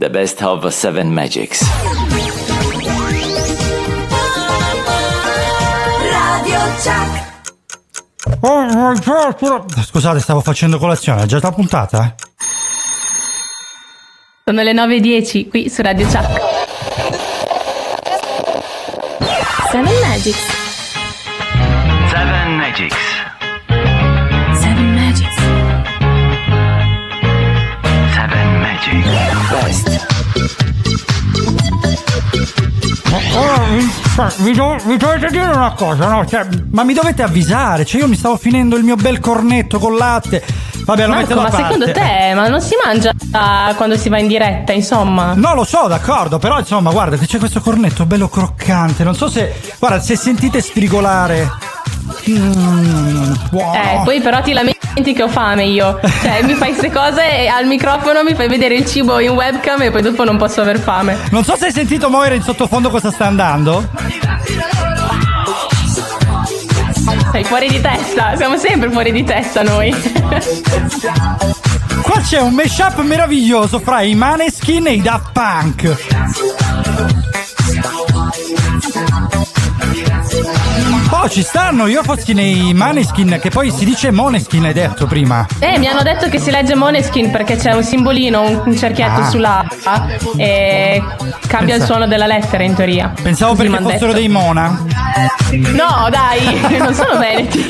The best of seven magics. Radio Chuck. Oh, Scusate, stavo facendo colazione, è già la puntata? Sono le 9.10 qui su Radio Chuck. Seven Magics. Seven magics. Oh, mi, mi do- mi dovete dire una cosa, no? Cioè, ma mi dovete avvisare, cioè io mi stavo finendo il mio bel cornetto con latte. Vabbè, lo metto Marco, da ma parte. secondo te, ma non si mangia quando si va in diretta, insomma? No, lo so, d'accordo, però insomma, guarda che c'è questo cornetto bello croccante. Non so se. Guarda, se sentite sfrigolare. Mm, wow. Eh, poi però ti lamenti che ho fame io. Cioè, mi fai queste cose e al microfono mi fai vedere il cibo in webcam e poi dopo non posso aver fame. Non so se hai sentito Moira in sottofondo cosa sta andando. Sei fuori di testa, siamo sempre fuori di testa noi. Qua c'è un mashup meraviglioso fra i Maneskin e i Daft Punk. Oh, ci stanno, io fossi nei Maneskin, che poi si dice Moneskin, hai detto prima. Eh, mi hanno detto che si legge Moneskin perché c'è un simbolino, un, un cerchietto Ah. sulla A e cambia il Pensa- suono della lettera in teoria. Pensavo Così perché fossero detto. dei Mona. No, dai, non sono veneti.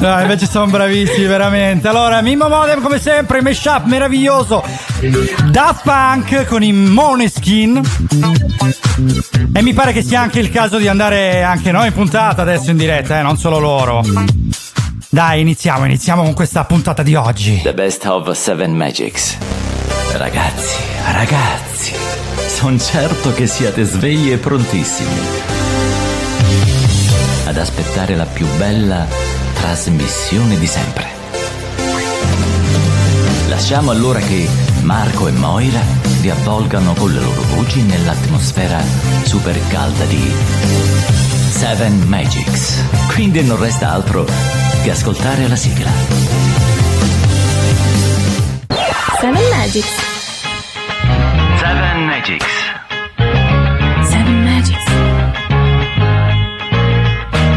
No, invece sono bravissimi, veramente. Allora, Mimmo Modem, come sempre, mashup meraviglioso. Daft Punk con i Moneskin. E mi pare che sia anche il caso di andare anche noi in puntata adesso in diretta, eh, non solo loro. Dai, iniziamo, iniziamo con questa puntata di oggi. The best of seven magics. Ragazzi, ragazzi, sono certo che siate svegli e prontissimi ad aspettare la più bella trasmissione di sempre. Lasciamo allora che Marco e Moira vi avvolgano con le loro voci nell'atmosfera super calda di Seven Magics. Quindi non resta altro che ascoltare la sigla. Seven Magics. Seven Magics. Seven Magics.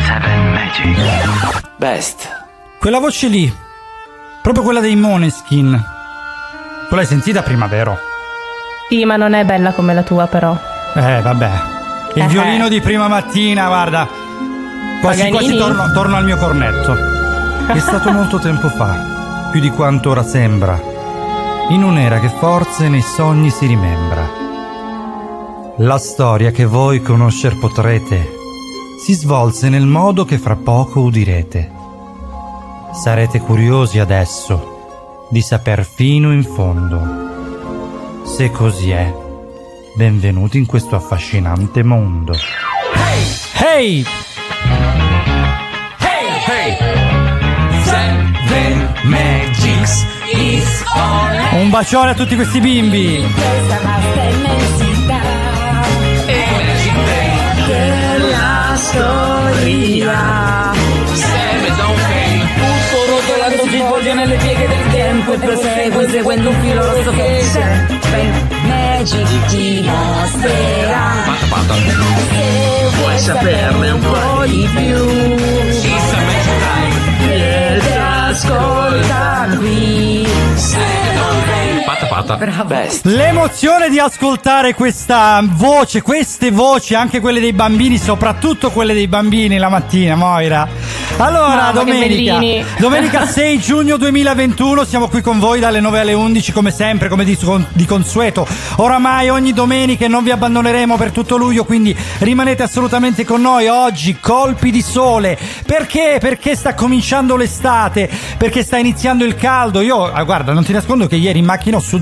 Seven Magics. Best. Quella voce lì, proprio quella dei Moneskin. Tu l'hai sentita prima, vero? Sì, ma non è bella come la tua, però. Eh, vabbè. Il Eh. violino di prima mattina, guarda. Quasi Paganini? quasi torno, torno al mio cornetto. È stato molto tempo fa, più di quanto ora sembra, in un'era che forse nei sogni si rimembra. La storia che voi conoscer potrete si svolse nel modo che fra poco udirete. Sarete curiosi adesso di saper fino in fondo. Se così è, benvenuti in questo affascinante mondo. Hey! Seven Magics is on Un bacione a tutti questi bimbi! E prosegue seguendo un filo rosso che Seven Magic ti mostrerà se vuoi saperne un po' di più. A magic time ascolta qui. Seven don't Best. L'emozione di ascoltare questa voce, queste voci, anche quelle dei bambini, soprattutto quelle dei bambini la mattina, Moira. Allora, Mamma, domenica, domenica 6 giugno 2021, siamo qui con voi dalle 9 alle 11 come sempre, come di, di consueto. Oramai ogni domenica e non vi abbandoneremo per tutto luglio, quindi rimanete assolutamente con noi. Oggi colpi di sole. Perché? Perché sta cominciando l'estate, perché sta iniziando il caldo. Io, ah, guarda, non ti nascondo che ieri in macchina ho sudato.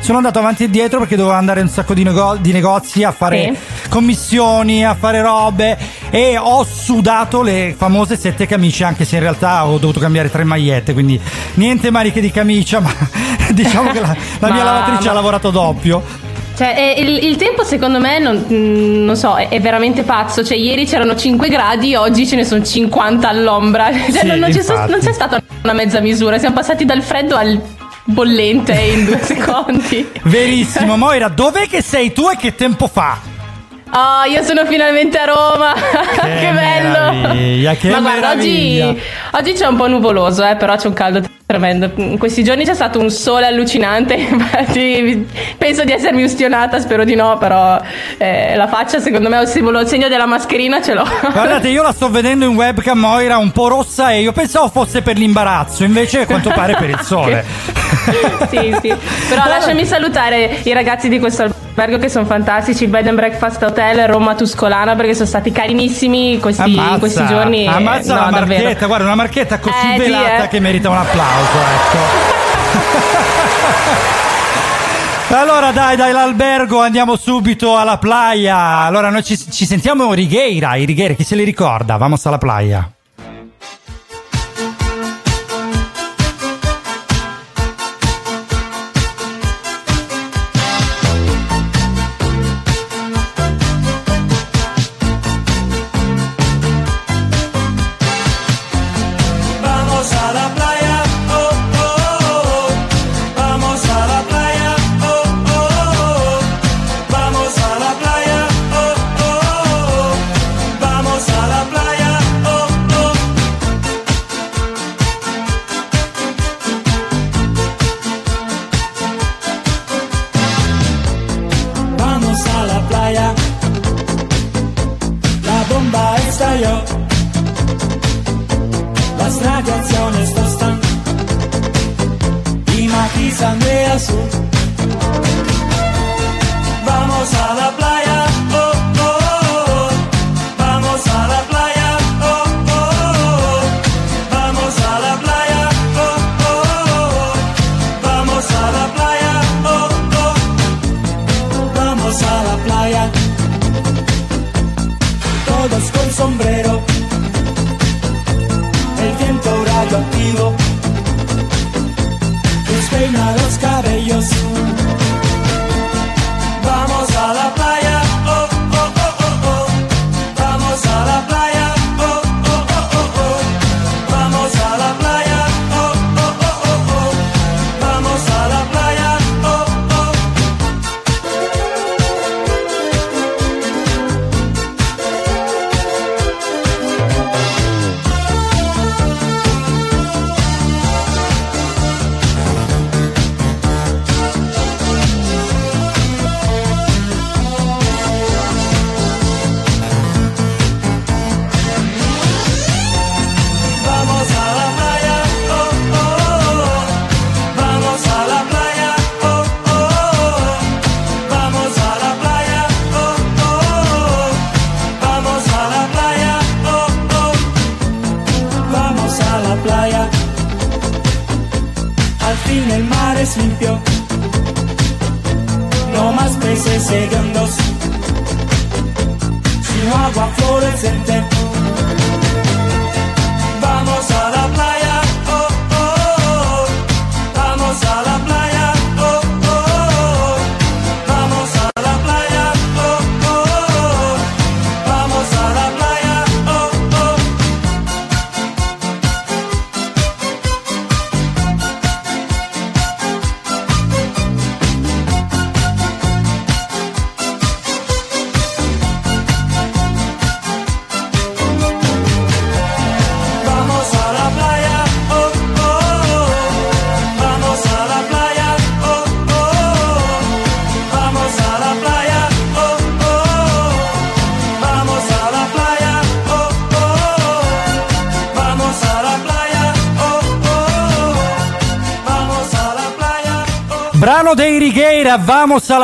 Sono andato avanti e dietro perché dovevo andare in un sacco di, nego- di negozi a fare commissioni, a fare robe e ho sudato le famose sette camicie, anche se in realtà ho dovuto cambiare tre magliette, quindi niente maniche di camicia, ma diciamo che la, la mia Ma- lavatrice ha lavorato doppio. Cioè, eh, il, il tempo secondo me, non, mm, non so, è, è veramente pazzo. Cioè, ieri c'erano 5 gradi, oggi ce ne sono 50 all'ombra. Cioè, Sì, non, non c'è, non c'è stata una mezza misura. Siamo passati dal freddo al bollente in due secondi. Verissimo, Moira, dov'è che sei tu e che tempo fa? Oh, io sono finalmente a Roma. Che, che bello. che Ma guarda, oggi, oggi c'è un po' nuvoloso, eh, però c'è un caldo tremendo. In questi giorni c'è stato un sole allucinante. Infatti, penso di essermi ustionata, spero di no, però eh, la faccia, secondo me, simbolo- il segno della mascherina ce l'ho. Guardate, io la sto vedendo in webcam Moira un po' rossa e io pensavo fosse per l'imbarazzo, invece a quanto pare per il sole. sì, sì. Però lasciami salutare i ragazzi di questo albergo che sono fantastici, il Bed and Breakfast Hotel Roma Tuscolana, perché sono stati carinissimi questi, Ammazza, questi giorni. ammazza No, la davvero. marchetta, guarda, una marchetta così Eh, sì, velata eh. che merita un applauso, ecco. Allora dai, dai, l'albergo, andiamo subito alla playa. Allora noi ci, ci sentiamo Righeira, i Righeira, chi se li ricorda? Vamos alla playa.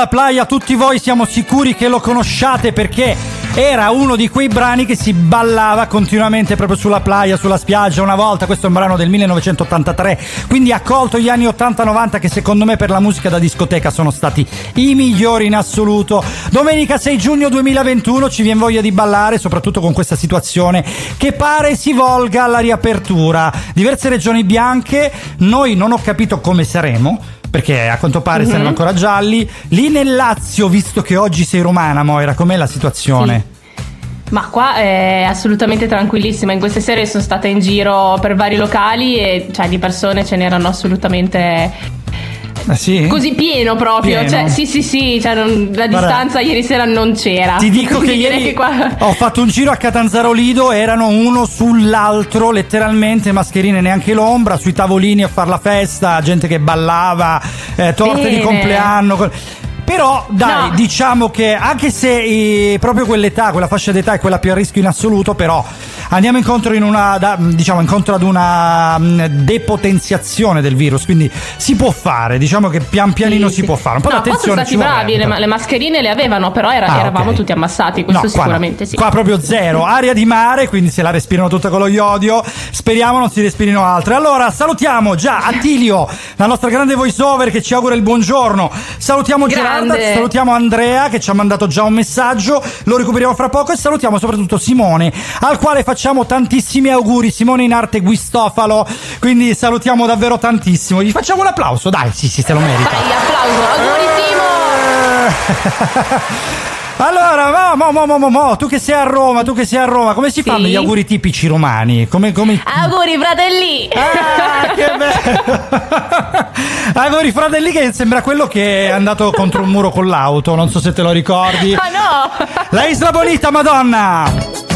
Alla playa, tutti voi siamo sicuri che lo conosciate perché era uno di quei brani che si ballava continuamente proprio sulla playa, sulla spiaggia una volta, questo è un brano del 1983, quindi ha colto gli anni 80-90 che secondo me per la musica da discoteca sono stati i migliori in assoluto. Domenica 6 giugno 2021 ci viene voglia di ballare, soprattutto con questa situazione che pare si volga alla riapertura. Diverse regioni bianche, noi non ho capito come saremo perché a quanto pare saremo ancora gialli. Lì nel Lazio, visto che oggi sei romana, Moira, com'è la situazione? Ma qua è assolutamente tranquillissima. In queste serie sono stata in giro per vari locali e cioè, di persone ce n'erano assolutamente Ah, sì? così pieno proprio. Pieno? Cioè, sì, sì, sì, cioè, non- la Guarda, distanza ieri sera non c'era. Ti dico che Quindi ieri che qua... ho fatto un giro a Catanzaro Lido, erano uno sull'altro, letteralmente mascherine neanche l'ombra, sui tavolini a far la festa, gente che ballava, eh, torte di Bene. compleanno. co- Però dai, No. diciamo che anche se eh, proprio quell'età, quella fascia d'età è quella più a rischio in assoluto, però andiamo incontro in una da- diciamo incontro ad una mh, depotenziazione del virus, quindi si può fare, diciamo che pian pianino Sì, si sì. può fare. Un po' no, qua sono stati bravi, le, le mascherine le avevano, però era- Ah, eravamo ok. tutti ammassati, questo No, qua sicuramente sì. Qua proprio zero, aria di mare, quindi se la respirano tutta con lo iodio, speriamo non si respirino altre. Allora, salutiamo già Attilio, la nostra grande voice over che ci augura il buongiorno. Salutiamo Grande. Gerarda, salutiamo Andrea che ci ha mandato già un messaggio, lo recuperiamo fra poco e salutiamo soprattutto Simone, al quale facciamo tantissimi auguri, Simone in arte Guistofalo, quindi salutiamo davvero tantissimo. Gli facciamo un applauso, dai, sì, sì, se lo merita. Dai, applauso, auguri Simo! Allora, mo, mo, mo, mo, mo, tu che sei a Roma, tu che sei a Roma, come si fanno gli auguri tipici romani? Come, come... Auguri fratelli! Ah, che bello! Auguri fratelli che sembra quello che è andato contro un muro con l'auto, non so se te lo ricordi. Ah no! La Isla Bonita, madonna!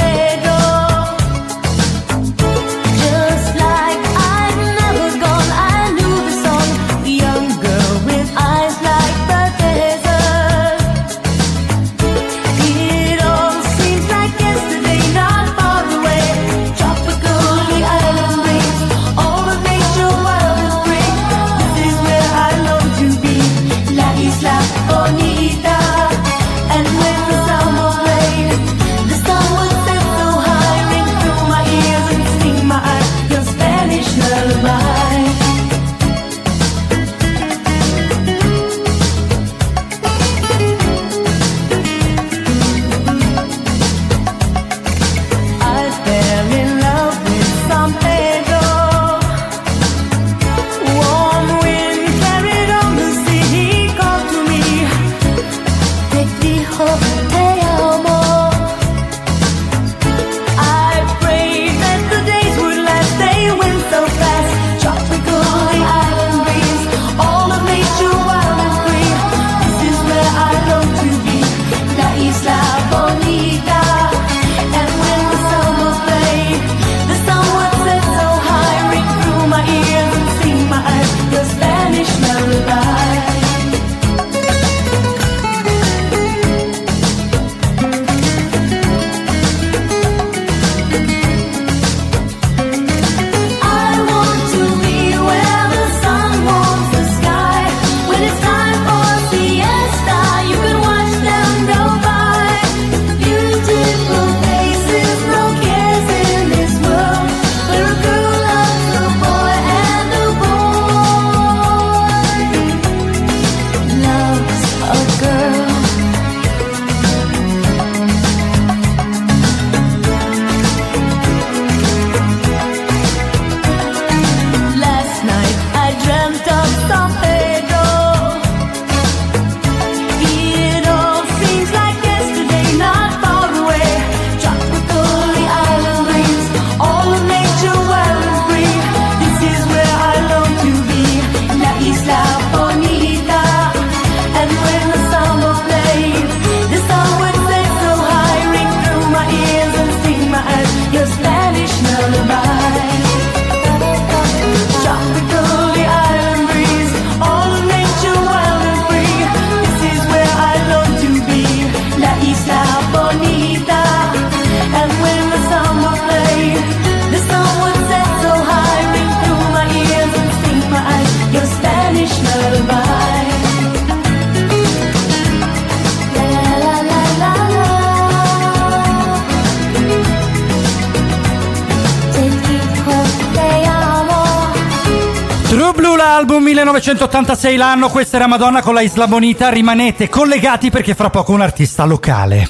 1986 l'anno, questa era Madonna con la Isla Bonita, rimanete collegati perché fra poco un artista locale.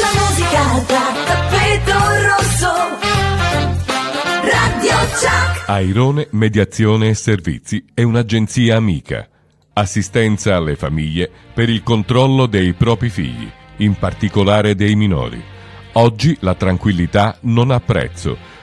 La musica da tappeto rosso. Radio Chuck. Airone Mediazione e Servizi è un'agenzia amica. Assistenza alle famiglie per il controllo dei propri figli, in particolare dei minori. Oggi la tranquillità non ha prezzo.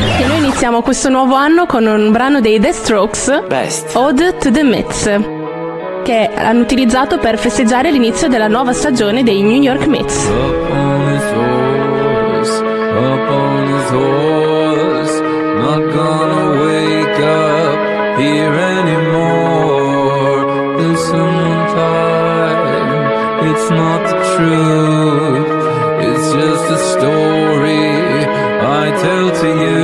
E noi iniziamo questo nuovo anno con un brano dei The Strokes, Best. Ode to the Mets, che hanno utilizzato per festeggiare l'inizio della nuova stagione dei New York Mets. Up on his horse, up on his horse, not gonna wake up here anymore. Listen time, it's not the truth, it's just a story tell to you.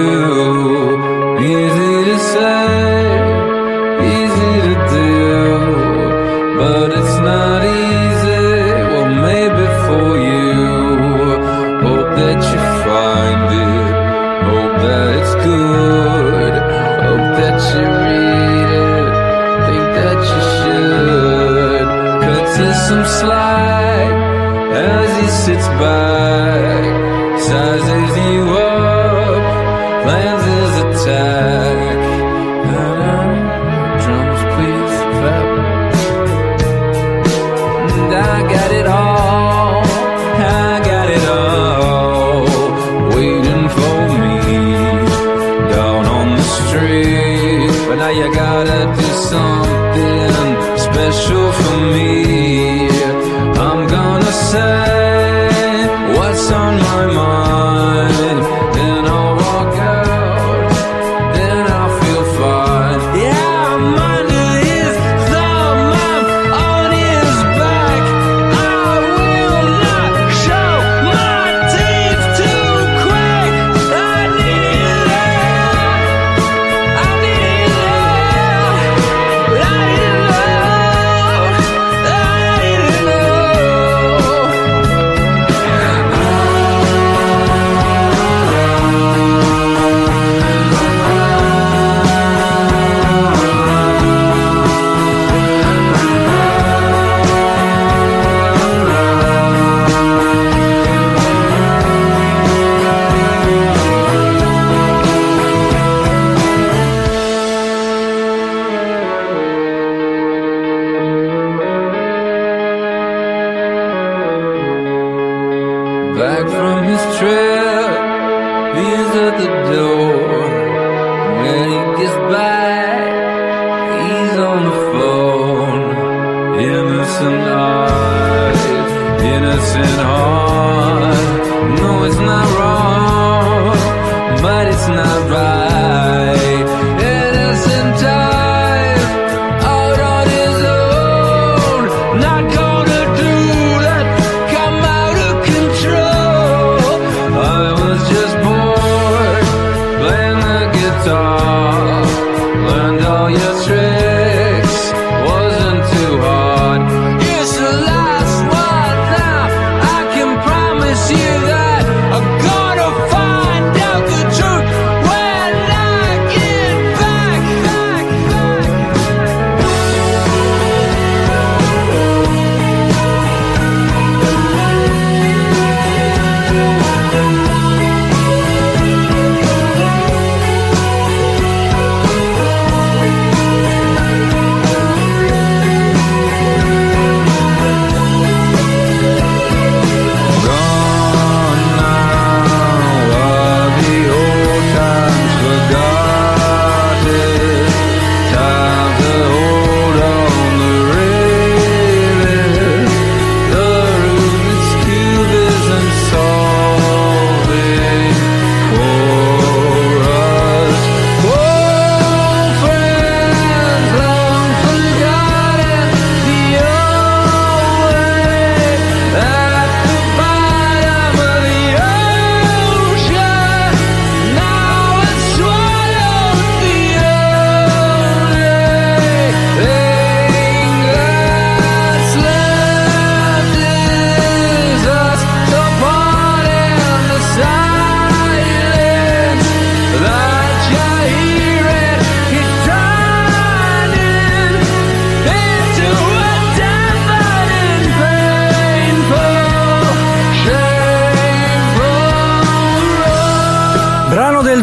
Easy to say, easy to do, but it's not easy. Well, maybe for you. Hope that you find it. Hope that it's good. Hope that you read it. Think that you should. Cuts you some slack as he sits back,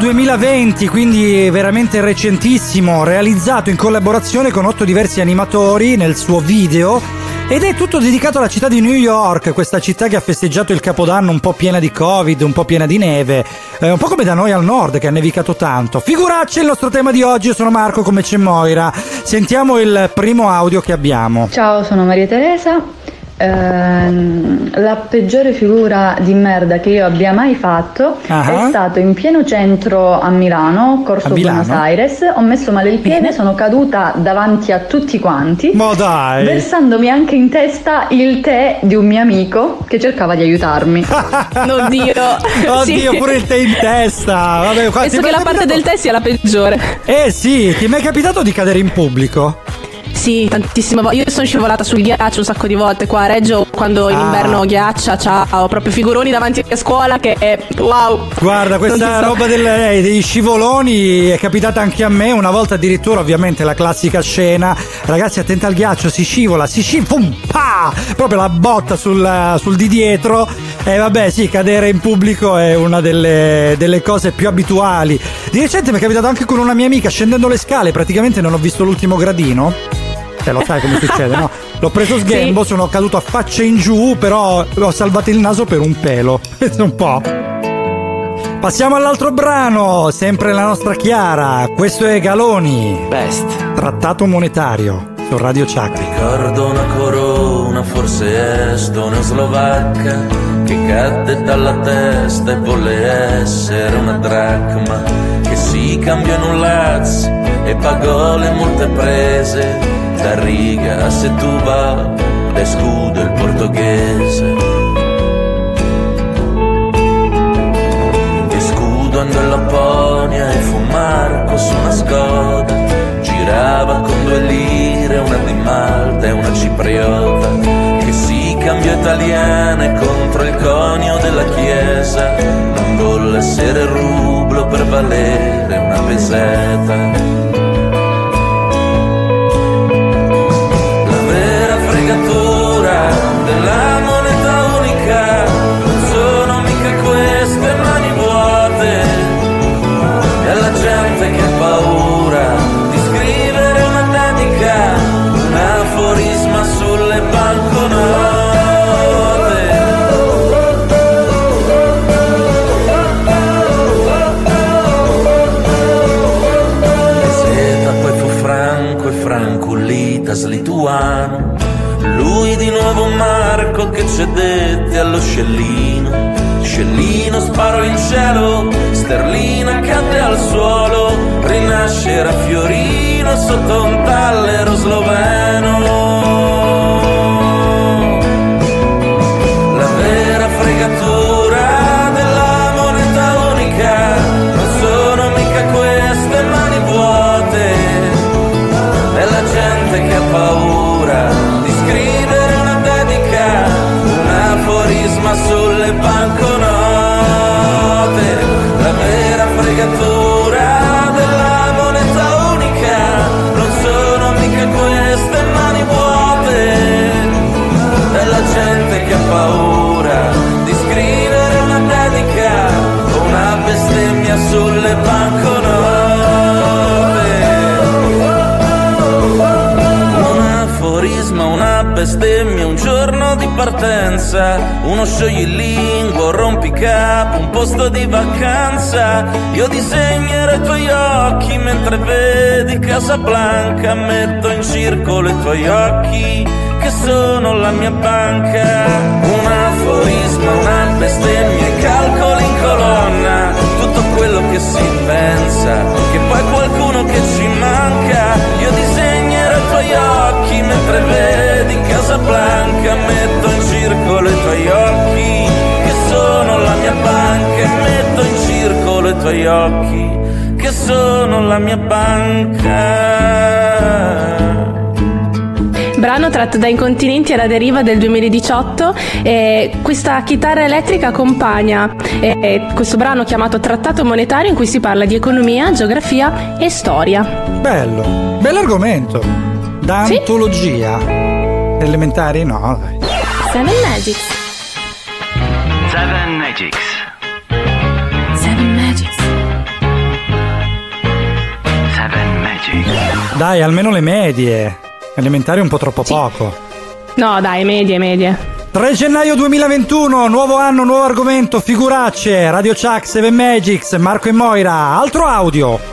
2020, quindi veramente recentissimo, realizzato in collaborazione con otto diversi animatori nel suo video. Ed è tutto dedicato alla città di New York, questa città che ha festeggiato il capodanno un po' piena di Covid, un po' piena di neve, eh, un po' come da noi al nord che ha nevicato tanto. Figuracci il nostro tema di oggi, io sono Marco come c'è Moira. Sentiamo il primo audio che abbiamo. Ciao, sono Maria Teresa. Ehm, la peggiore figura di merda che io abbia mai fatto Ah. è stato in pieno centro a Milano, Corso A Milano? Buenos Aires. Ho messo male il piede, sono caduta davanti a tutti quanti, Ma dai! versandomi anche in testa il tè di un mio amico che cercava di aiutarmi. Oddio. Oddio, Sì. pure il tè in testa. Vabbè, qua- Penso che la parte capitato- del tè sia la peggiore. Eh sì, ti è mai capitato di cadere in pubblico? Sì, tantissime volte. Io sono scivolata sul ghiaccio un sacco di volte qua a Reggio quando in Ah. inverno ghiaccia, ciao, proprio figuroni davanti a scuola che è wow. Guarda, questa so- roba del- eh, degli scivoloni è capitata anche a me. Una volta addirittura, ovviamente, la classica scena. Ragazzi, attenta al ghiaccio, si scivola, si scivola, proprio la botta sul, sul di dietro. E vabbè, sì, cadere in pubblico è una delle, delle cose più abituali. Di recente mi è capitato anche con una mia amica scendendo le scale, praticamente non ho visto l'ultimo gradino. Cioè, lo sai come succede, no? L'ho preso sghembo, sono caduto a faccia in giù, però ho salvato il naso per un pelo. Pensa un po'. Passiamo all'altro brano, sempre la nostra Chiara. Questo è Galoni. Best. Trattato monetario su Radio Chakra. Ricordo una corona, forse estone o slovacca, che cadde dalla testa e volle essere una dracma, che si cambiò in un lazzo e pagò le multe prese, da riga a Setúbal, da scudo il portoghese. E scudo andò in Lapponia e fu Marco su una Skoda Girava con due lire, una di Malta e una cipriota Che si cambiò italiane contro il conio della chiesa. Non volle essere rublo per valere una peseta Lituano. Lui di nuovo Marco che cedette allo scellino. Scellino sparò in cielo, sterlina cadde al suolo, rinasce era Fiorino sotto un tallero sloveno. Posto di vacanza. Io disegnerò i tuoi occhi mentre vedi Casablanca, metto in circolo i tuoi occhi che sono la mia banca. Un aforisma, una bestemmia, calcoli in colonna, tutto quello che si pensa, che poi qualcuno che ci manca. Io disegnerò i tuoi occhi mentre vedi Casablanca, metto in circolo i tuoi occhi banca, metto in circolo i tuoi occhi che sono la mia banca. Brano tratto da Incontinenti alla deriva del 2018 e questa chitarra elettrica accompagna eh, questo brano chiamato Trattato monetario in cui si parla di economia, geografia e storia. Bello, bell'argomento. Da Sì? antologia. Elementari? No, dai. Seven Magics. Seven Magics. Dai, almeno le medie. Elementari un po' troppo poco. No, dai, medie, medie. 3 gennaio 2021, nuovo anno, nuovo argomento, figuracce, Radio Chuck, Seven Magics, Marco e Moira, altro audio.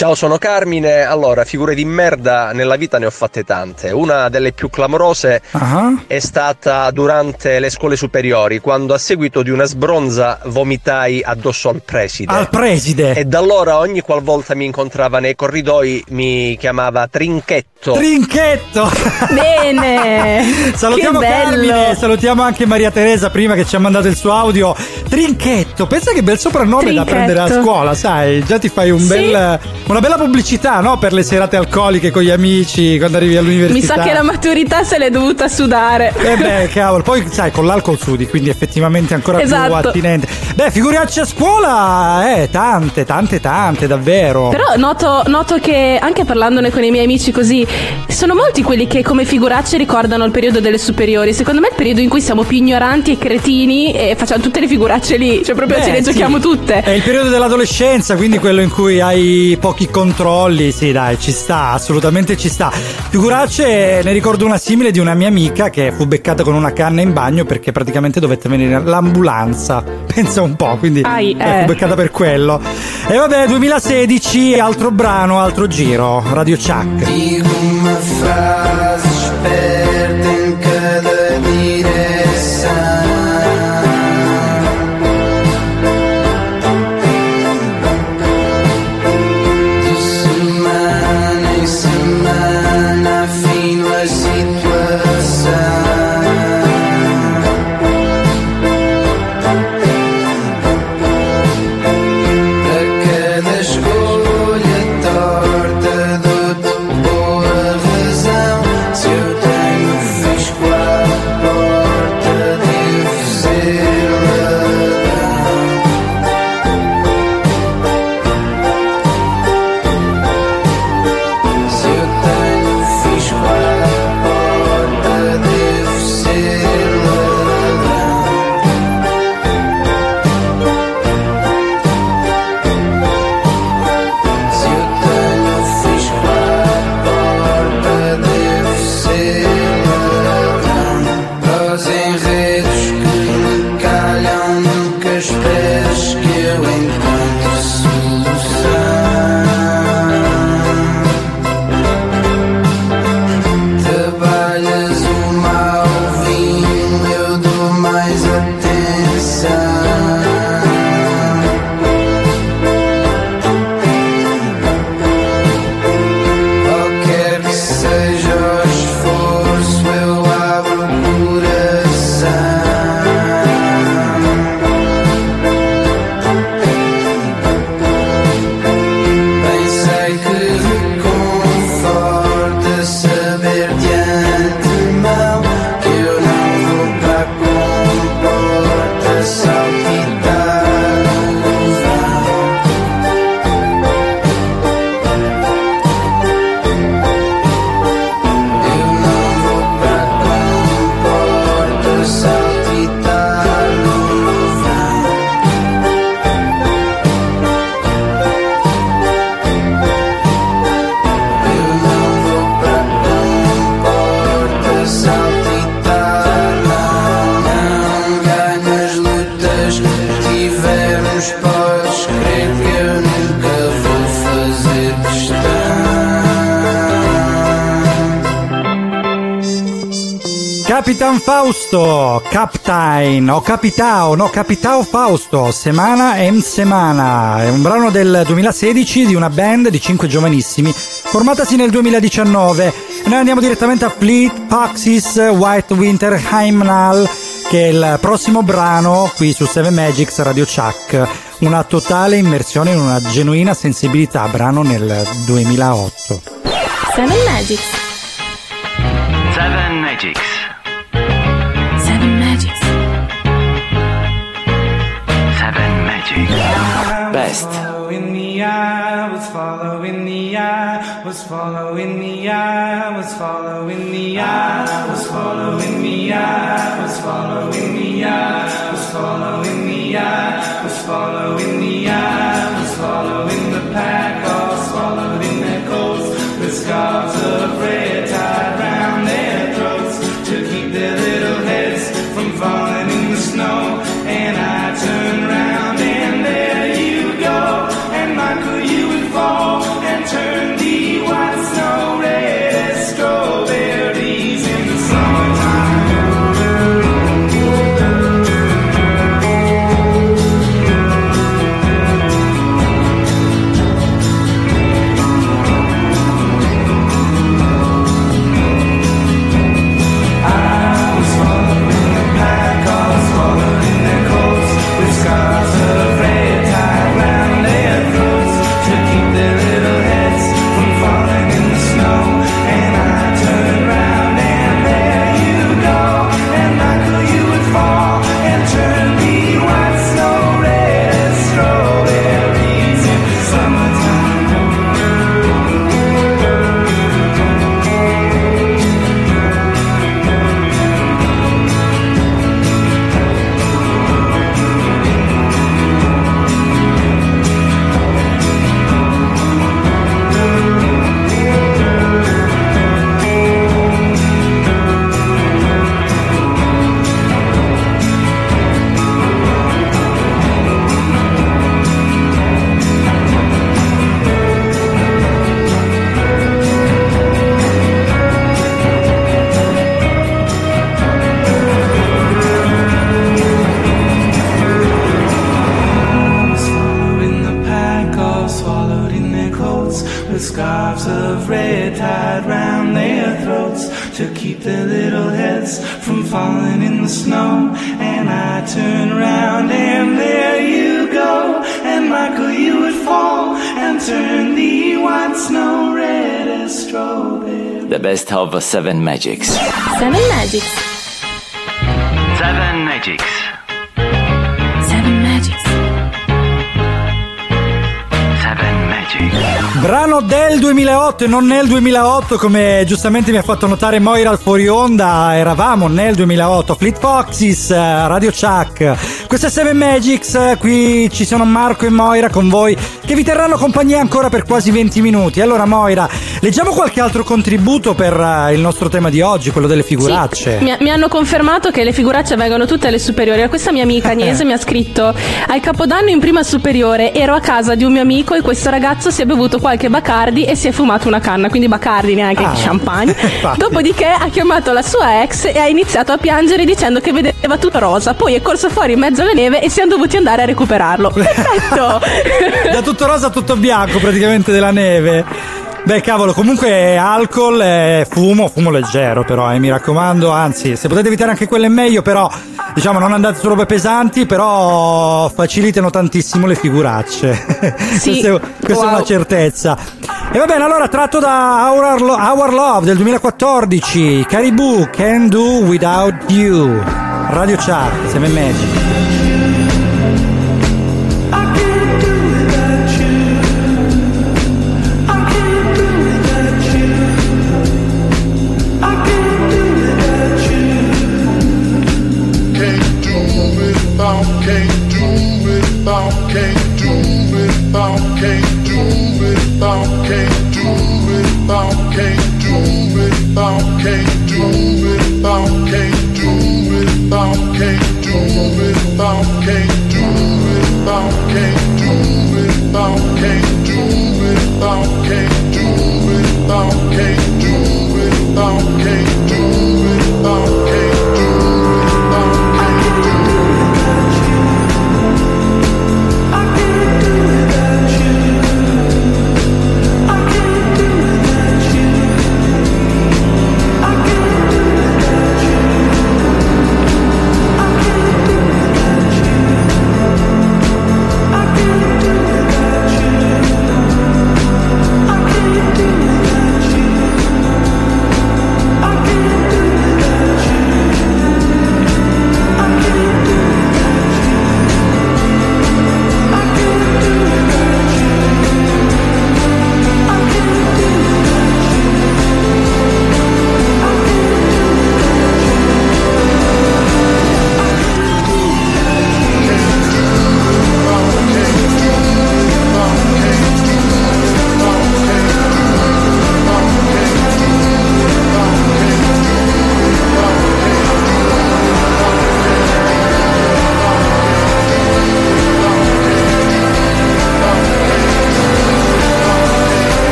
Ciao, sono Carmine. Allora, figure di merda nella vita ne ho fatte tante. Una delle più clamorose Ah, è stata durante le scuole superiori, quando a seguito di una sbronza vomitai addosso al preside. Al preside. E da allora ogni qualvolta mi incontrava nei corridoi mi chiamava Trinchetto. Trinchetto! Bene! Salutiamo che bello. Carmine, salutiamo anche Maria Teresa prima che ci ha mandato il suo audio. Trinchetto, pensa che bel soprannome da Trinchetto. prendere a scuola, sai? Già ti fai un Sì. bel, una bella pubblicità, no? Per le serate alcoliche con gli amici quando arrivi all'università. Mi sa che la maturità se l'è dovuta sudare. Eh beh, cavolo, poi sai, con l'alcol sudi, quindi effettivamente ancora più Esatto. attinente. Beh, figuriamoci a scuola, eh, tante, tante, tante, davvero. Però noto, noto che anche parlandone con i miei amici così, sono molti quelli che come figuracce ricordano il periodo delle superiori. Secondo me è il periodo in cui siamo più ignoranti e cretini e facciamo tutte le figuracce lì, cioè proprio Beh, ce le sì. giochiamo tutte. È il periodo dell'adolescenza, quindi quello in cui hai pochi controlli. Sì, dai, ci sta, assolutamente ci sta. Figuracce, ne ricordo una simile di una mia amica che fu beccata con una canna in bagno perché praticamente dovette venire l'ambulanza. Pensa un po', quindi Ai, eh, eh. fu beccata per quello. E vabbè, 2016, altro brano, altro giro, Radio Chuck. Digo Captain, o Capitao, no, Capitao Fausto, Semana em Semana. È un brano del 2016 di una band di 5 giovanissimi, formatasi nel 2019. E noi andiamo direttamente a Fleet Foxes White Winter Hymnal, che è il prossimo brano qui su Seven Magics Radio Chuck. Una totale immersione in una genuina sensibilità, brano nel 2008. Seven Magics. Seven Magics. Best. Following the eye, was following the eye, was following the eye, was following the eye, was following the eye, was following the eye, was following the eye, was following the eye, Seven Magics. Seven Magics. Seven Magics. Seven Magics. Seven Magics. Brano del 2008 e non nel 2008 come giustamente mi ha fatto notare Moira al fuori onda, eravamo nel 2008, Fleet Foxes, eh, Radio Chuck, questo è Seven Magics, eh, qui ci sono Marco e Moira con voi che vi terranno compagnia ancora per quasi 20 minuti. Allora Moira, leggiamo qualche altro contributo per eh, il nostro tema di oggi, quello delle figuracce. Mi, mi hanno confermato che le figuracce vengono tutte alle superiori. Questa mia amica Agnese mi ha scritto: Al capodanno in prima superiore ero a casa di un mio amico e questo ragazzo si è bevuto qualche Bacardi e si è fumato una canna, quindi Bacardi neanche Ah. champagne. Infatti. Dopodiché ha chiamato la sua ex e ha iniziato a piangere dicendo che vedeva tutto rosa. Poi è corso fuori in mezzo alla neve e siamo dovuti andare a recuperarlo. Perfetto! da tutto rosa a tutto bianco praticamente della neve. Beh, cavolo, comunque alcol e fumo, fumo leggero però, eh, mi raccomando, anzi, se potete evitare anche quello è meglio, però diciamo non andate su robe pesanti, però facilitano tantissimo le figuracce. Sì. questa è, questa è Wow. una certezza. E va bene, allora tratto da Our, Our Love del 2014, Caribou, Can Do Without You, Radio Chat, Seven Magic. Can't do without, can't do without, can't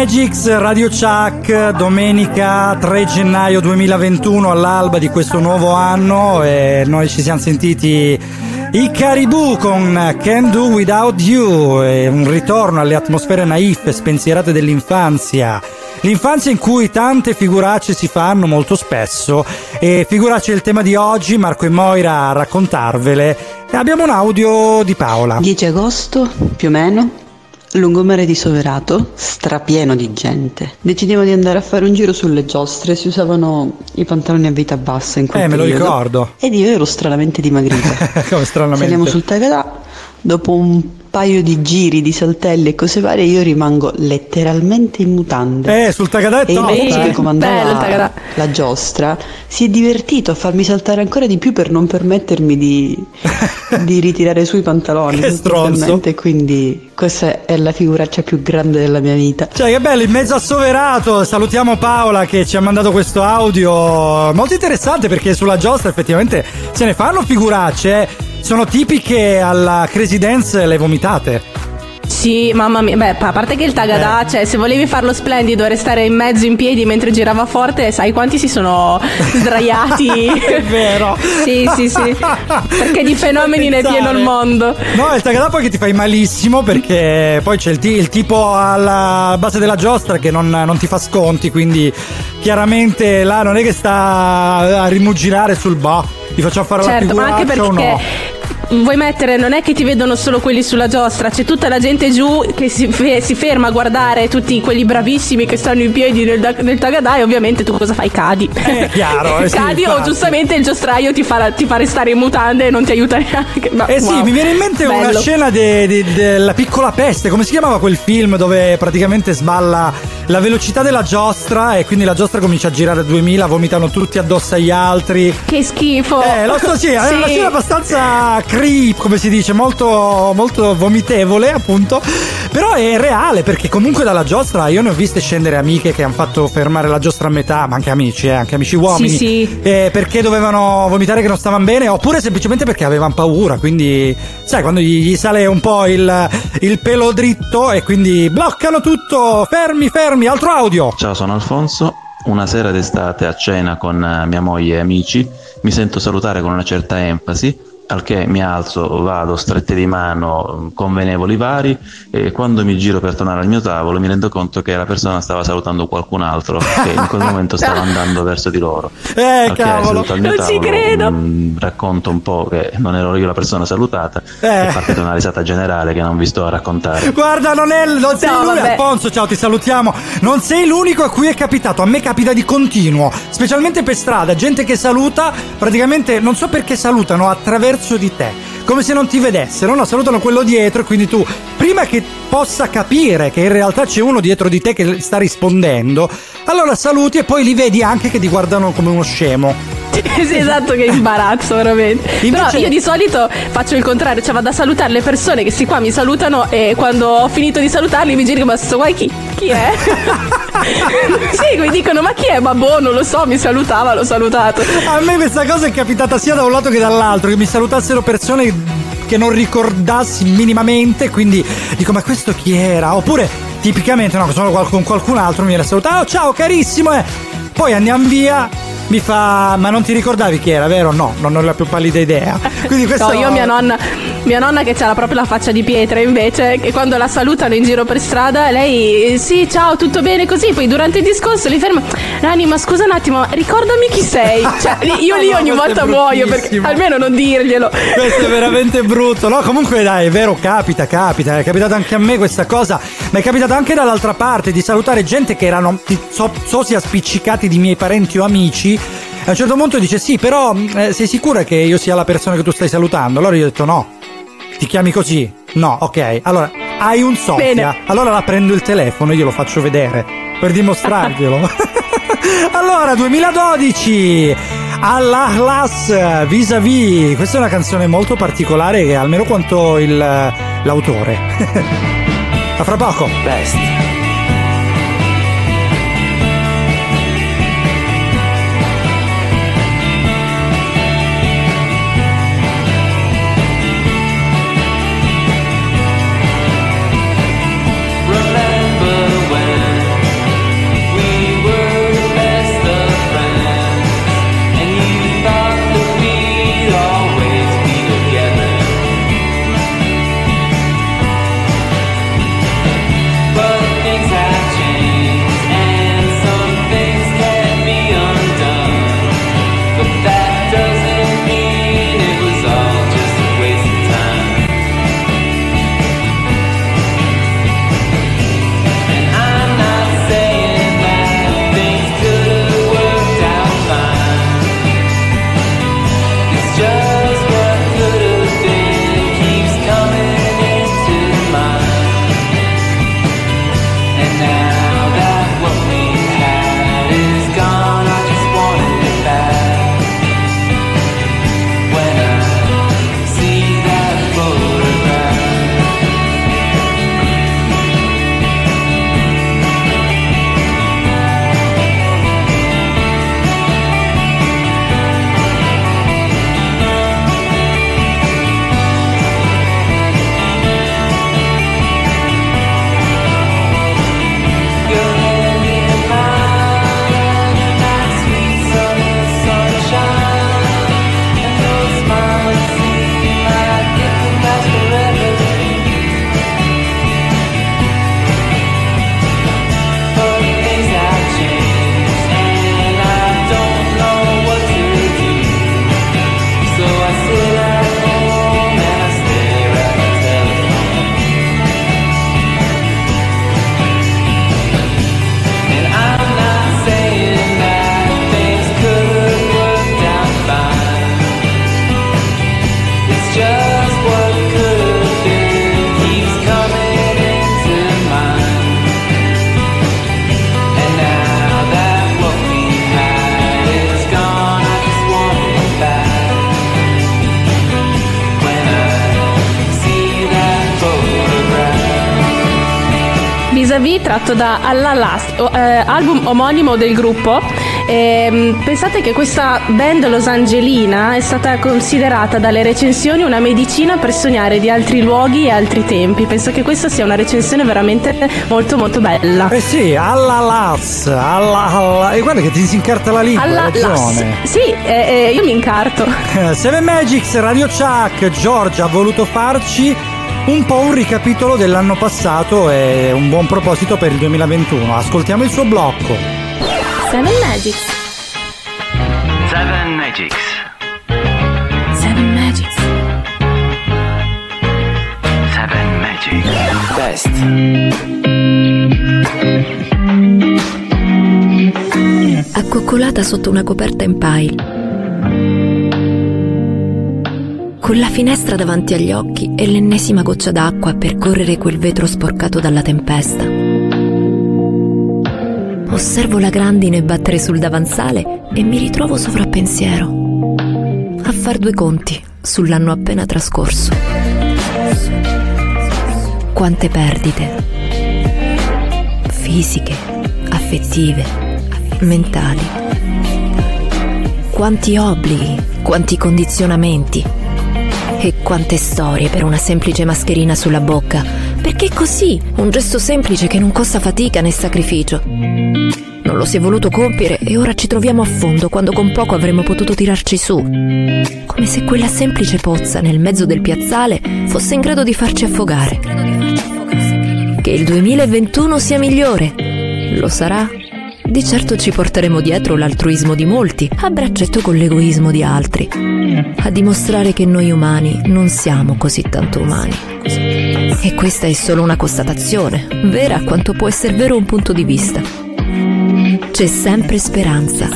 Magics, Radio Chuck, domenica 3 gennaio 2021 all'alba di questo nuovo anno e noi ci siamo sentiti i Caribou con Can Do Without You, un ritorno alle atmosfere naif e spensierate dell'infanzia. L'infanzia in cui tante figuracce si fanno molto spesso e figuracce è il tema di oggi, Marco e Moira a raccontarvele abbiamo un audio di Paola. 10 agosto, più o meno, lungomare di Soverato, strapieno di gente. Decidiamo di andare a fare un giro sulle giostre, si usavano i pantaloni a vita bassa in quel Eh, me lo periodo. ricordo. Ed io ero stranamente dimagrita. Come stranamente. Saliamo sul Tagadà, dopo un paio di giri di saltelli e cose varie io rimango letteralmente in mutande. Eh, sul Tagadà è E ragazzo eh. che Bello comandava Tagadà. la giostra si è divertito a farmi saltare ancora di più per non permettermi di, di ritirare su i pantaloni. Che stronzo. Quindi questa è la figuraccia più grande della mia vita. Cioè, che bello, in mezzo a Soverato. Salutiamo Paola che ci ha mandato questo audio molto interessante perché sulla giostra effettivamente se ne fanno figuracce. eh. Sono tipiche alla Crazy Dance le vomitate. Sì, mamma mia, beh, a parte che il Tagada, Eh. cioè se volevi farlo splendido e restare in mezzo in piedi mentre girava forte, sai quanti si sono sdraiati? È vero. sì, sì, sì. Perché di fenomeni ne è pieno il mondo. No, il Tagada poi che ti fai malissimo perché poi c'è il, ti- il tipo alla base della giostra che non, non ti fa sconti, quindi chiaramente là non è che sta a rimugginare sul boh, ti facciamo fare la Certo, ma anche figuraccia perché no? Vuoi mettere, non è che ti vedono solo quelli sulla giostra, c'è tutta la gente giù che si, fe- si ferma a guardare tutti quelli bravissimi che stanno in piedi nel, da- nel Tagada e ovviamente tu cosa fai? Cadi. È chiaro, eh sì, Cadi o infatti. giustamente il giostraio ti fa, ti fa restare in mutande e non ti aiuta neanche. Ma, Eh sì, wow, mi viene in mente una bello. scena de- de- della piccola peste, come si chiamava quel film dove praticamente sballa la velocità della giostra e quindi la giostra comincia a girare a 2000, vomitano tutti addosso agli altri. Che schifo. Eh, lo so, sì, è una Sì. scena abbastanza creep, come si dice, molto, molto vomitevole, appunto. Però è reale, perché comunque dalla giostra io ne ho viste scendere amiche che hanno fatto fermare la giostra a metà, ma anche amici, eh, anche amici uomini. Sì, sì. eh, perché dovevano vomitare che non stavano bene, oppure semplicemente perché avevano paura. Quindi, sai, quando gli, gli sale un po' il, il pelo dritto e quindi bloccano tutto. Fermi, fermi, altro audio. Ciao, sono Alfonso. Una sera d'estate a cena con eh, mia moglie e amici mi sento salutare con una certa enfasi, al che mi alzo, vado strette di mano, convenevoli vari e quando mi giro per tornare al mio tavolo mi rendo conto che la persona stava salutando qualcun altro che in quel momento stava andando verso di loro. Eh, Al cavolo. al mio Non ci tavolo, credo. mm, racconto un po' che non ero io la persona salutata Eh. e partita una risata generale che non vi sto a raccontare. Guarda, non, è, non sei No, l'unico. vabbè. Alfonso, ciao, ti salutiamo. Non sei l'unico a cui è capitato. A me capita di continuo, specialmente per strada. Gente che saluta, praticamente non so perché salutano attraverso di te. Come se non ti vedessero, no? Salutano quello dietro e quindi tu, prima che possa capire che in realtà c'è uno dietro di te che sta rispondendo, allora saluti e poi li vedi anche che ti guardano come uno scemo. sì, esatto, che imbarazzo, veramente. Invece- Però io di solito faccio il contrario, cioè vado a salutare le persone che si qua mi salutano e quando ho finito di salutarli mi giro ma sto guai chi? Chi è? sì, mi dicono ma chi è? Ma boh, non lo so, mi salutava, l'ho salutato. A me questa cosa è capitata sia da un lato che dall'altro, che mi salutassero persone che non ricordassi minimamente, quindi dico ma questo chi era? Oppure tipicamente no, sono con qualcun altro mi viene a salutare, oh ciao carissimo, eh. poi andiamo via, mi fa ma non ti ricordavi chi era, vero? No, non ho la più pallida idea. Quindi questo No, io mia nonna, mia nonna che ha proprio la faccia di pietra invece, che quando la salutano in giro per strada, lei sì, ciao, tutto bene così, poi durante il discorso li ferma. Rani, ma scusa un attimo, ricordami chi sei. Cioè, io lì ogni No, questo volta muoio perché almeno non dirglielo. Questo è veramente brutto, no? Comunque dai, è vero, capita, capita, è capitato anche a me questa cosa, ma è capitato anche dall'altra parte di salutare gente che erano, so, so sia spiccicati di miei parenti o amici. A un certo punto dice sì, però eh, sei sicura che io sia la persona che tu stai salutando? Allora io ho detto no. Ti chiami così? No, ok. Allora, hai un Sofia? Bene. Allora la prendo il telefono e glielo faccio vedere per dimostrarglielo. allora, 2012 all'Ahlas vis-a-vis. Questa è una canzone molto particolare almeno quanto il, l'autore. A fra poco. Best. Album omonimo del gruppo. Ehm, pensate che questa band losangelina è stata considerata dalle recensioni una medicina per sognare di altri luoghi e altri tempi. Penso che questa sia una recensione veramente molto molto bella. Eh sì, alla Laz, alla, alla- E guarda che ti si incarta la lingua, Alla. Las. Sì, eh, eh, io mi incarto. Seven Magics, Radio Chuck, Giorgia ha voluto farci un po' un ricapitolo dell'anno passato e un buon proposito per il 2021. Ascoltiamo il suo blocco. Seven Magics. Seven Magics. Seven Magics. Seven Magics. accoccolata sotto una coperta in pile. Con la finestra davanti agli occhi e l'ennesima goccia d'acqua a percorrere quel vetro sporcato dalla tempesta. Osservo la grandine battere sul davanzale e mi ritrovo sovrappensiero. A far due conti sull'anno appena trascorso. Quante perdite. Fisiche, affettive, mentali. Quanti obblighi, quanti condizionamenti. E quante storie per una semplice mascherina sulla bocca. Perché così, un gesto semplice che non costa fatica né sacrificio. Non lo si è voluto compiere e ora ci troviamo a fondo quando con poco avremmo potuto tirarci su. Come se quella semplice pozza nel mezzo del piazzale fosse in grado di farci affogare. Che il 2021 sia migliore. Lo sarà? Di certo ci porteremo dietro l'altruismo di molti, a braccetto con l'egoismo di altri, a dimostrare che noi umani non siamo così tanto umani. E questa è solo una constatazione, vera quanto può essere vero un punto di vista. C'è sempre speranza,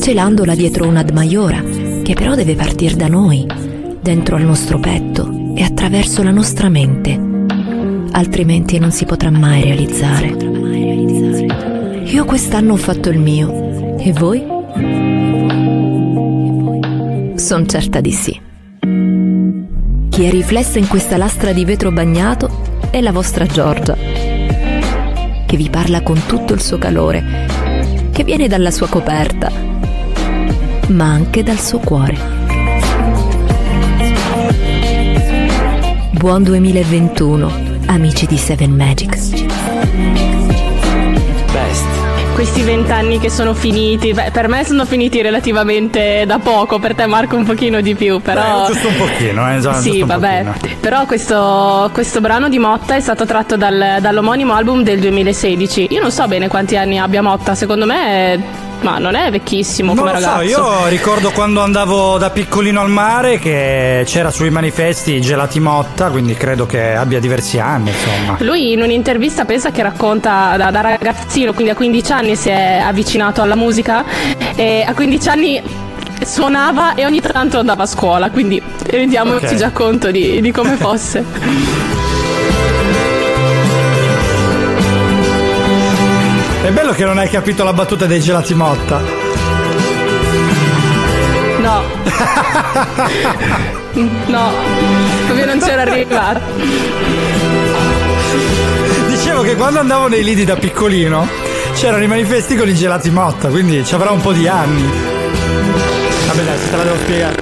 celandola dietro una Maiora, che però deve partire da noi, dentro al nostro petto e attraverso la nostra mente, altrimenti non si potrà mai realizzare. Io quest'anno ho fatto il mio. E voi? Son certa di sì. Chi è riflessa in questa lastra di vetro bagnato è la vostra Giorgia, che vi parla con tutto il suo calore, che viene dalla sua coperta, ma anche dal suo cuore. Buon 2021, amici di Seven Magics. Questi vent'anni che sono finiti, beh, per me sono finiti relativamente da poco, per te Marco un pochino di più, però... Eh, giusto un pochino, eh, già- Sì, vabbè, pochino. però questo, questo brano di Motta è stato tratto dal- dall'omonimo album del 2016. Io non so bene quanti anni abbia Motta, secondo me, è- ma non è vecchissimo Non come lo so, ragazzo. io ricordo quando andavo da piccolino al mare che c'era sui manifesti Gelati Motta, quindi credo che abbia diversi anni, insomma. Lui in un'intervista pensa che racconta da, da ragazzino, quindi a 15 anni si è avvicinato alla musica e a 15 anni suonava e ogni tanto andava a scuola, quindi rendiamoci Ok. già conto di, di come fosse. È bello che non hai capito la battuta dei Gelati Motta. No. no, proprio non c'era arrivato. Dicevo che quando andavo nei lidi da piccolino c'erano i manifesti con i gelati Motta, quindi ci avrà un po' di anni. Vabbè dai, se te la devo spiegare.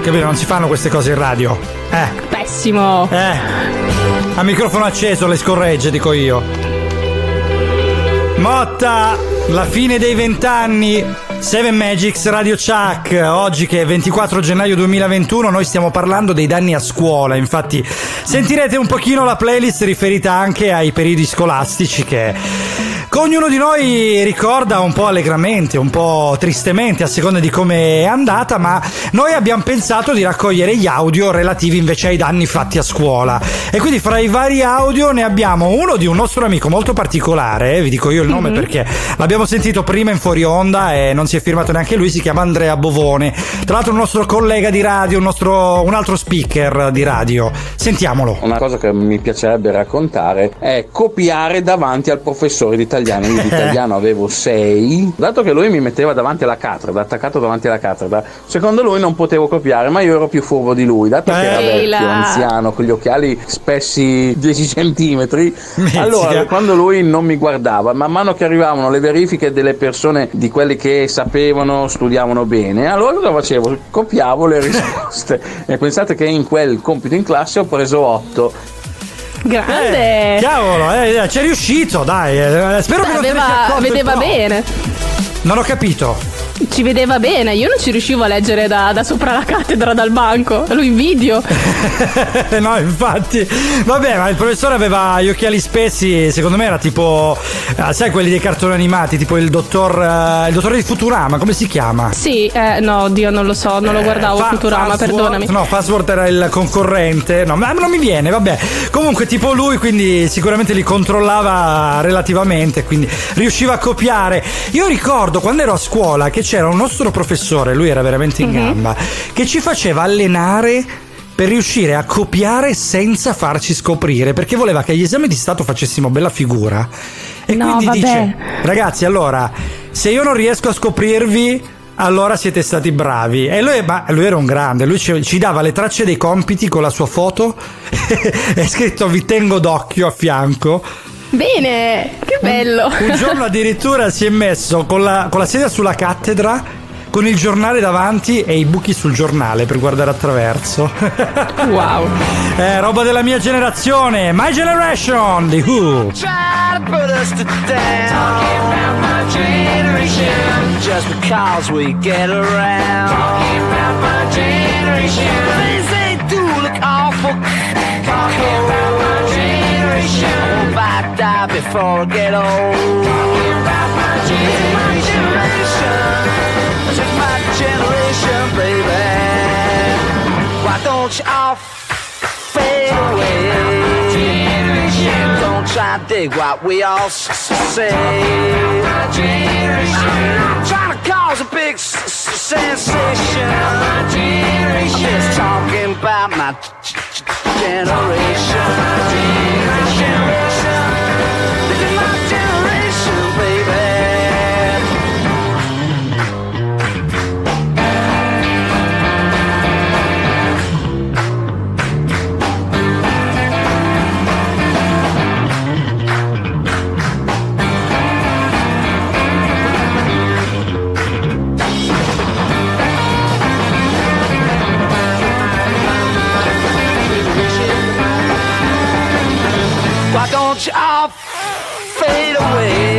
Capito, non si fanno queste cose in radio. Eh. Pessimo. Eh. A microfono acceso le scorregge, dico io. Motta, la fine dei vent'anni. Seven Magics Radio Chuck, oggi che è 24 gennaio 2021 noi stiamo parlando dei danni a scuola, infatti sentirete un pochino la playlist riferita anche ai periodi scolastici che che ognuno di noi ricorda un po' allegramente, un po' tristemente a seconda di come è andata, ma noi abbiamo pensato di raccogliere gli audio relativi invece ai danni fatti a scuola. E quindi fra i vari audio ne abbiamo uno di un nostro amico molto particolare, eh, vi dico io il nome Mhm. perché l'abbiamo sentito prima in fuori onda e non si è firmato neanche lui, si chiama Andrea Bovone. Tra l'altro un nostro collega di radio, un, nostro, un altro speaker di radio. Sentiamolo. Una cosa che mi piacerebbe raccontare è copiare davanti al professore di italiano italiano, io di italiano avevo 6. Dato che lui mi metteva davanti alla cattedra, attaccato davanti alla cattedra, secondo lui non potevo copiare, ma io ero più furbo di lui. Dato che era vecchio, anziano, con gli occhiali spessi 10 centimetri, allora quando lui non mi guardava, man mano che arrivavano le verifiche delle persone, di quelli che sapevano, studiavano bene, allora cosa facevo? Copiavo le risposte. e pensate che in quel compito in classe ho preso 8. Grande. Eh, cavolo, eh, ci è riuscito, dai. eh, spero che non te ne sia Aveva, vedeva bene. Non ho capito. Ci vedeva bene, io non ci riuscivo a leggere da, da sopra la cattedra dal banco. Lui in video. no, infatti. Vabbè, ma il professore aveva gli occhiali spessi, secondo me era tipo, eh, sai, quelli dei cartoni animati, tipo il dottor, eh, il dottore di Futurama, come si chiama? Sì, eh, no, Dio, non lo so, non lo guardavo Eh, Fa- Futurama, Fastword- perdonami. No, Fastword era il concorrente. No, ma non mi viene, vabbè. Comunque, tipo lui, quindi sicuramente li controllava relativamente, quindi riusciva a copiare. Io ricordo quando ero a scuola che c'era un nostro professore, lui era veramente in Mhm. gamba, che ci faceva allenare per riuscire a copiare senza farci scoprire, perché voleva che agli esami di Stato facessimo bella figura. E No, quindi vabbè. dice, ragazzi, allora, se io non riesco a scoprirvi, allora siete stati bravi. E lui, lui era un grande, lui ci, ci dava le tracce dei compiti con la sua foto e scritto vi tengo d'occhio a fianco. Bene, che bello. Un giorno addirittura si è messo con la, con la sedia sulla cattedra, con il giornale davanti e i buchi sul giornale per guardare attraverso. wow. Eh, roba della mia generazione, My Generation di Who. Just because we get around. Talking about my generation. Things they do look awful. Talking about my generation. I die before I get old. Talking about my generation. This is my generation, baby. Why don't you all fade away? Don't try to dig what we all say. I'm trying to cause a big sensation. I'm just talking about my generation. My generation. Don't you all fade away?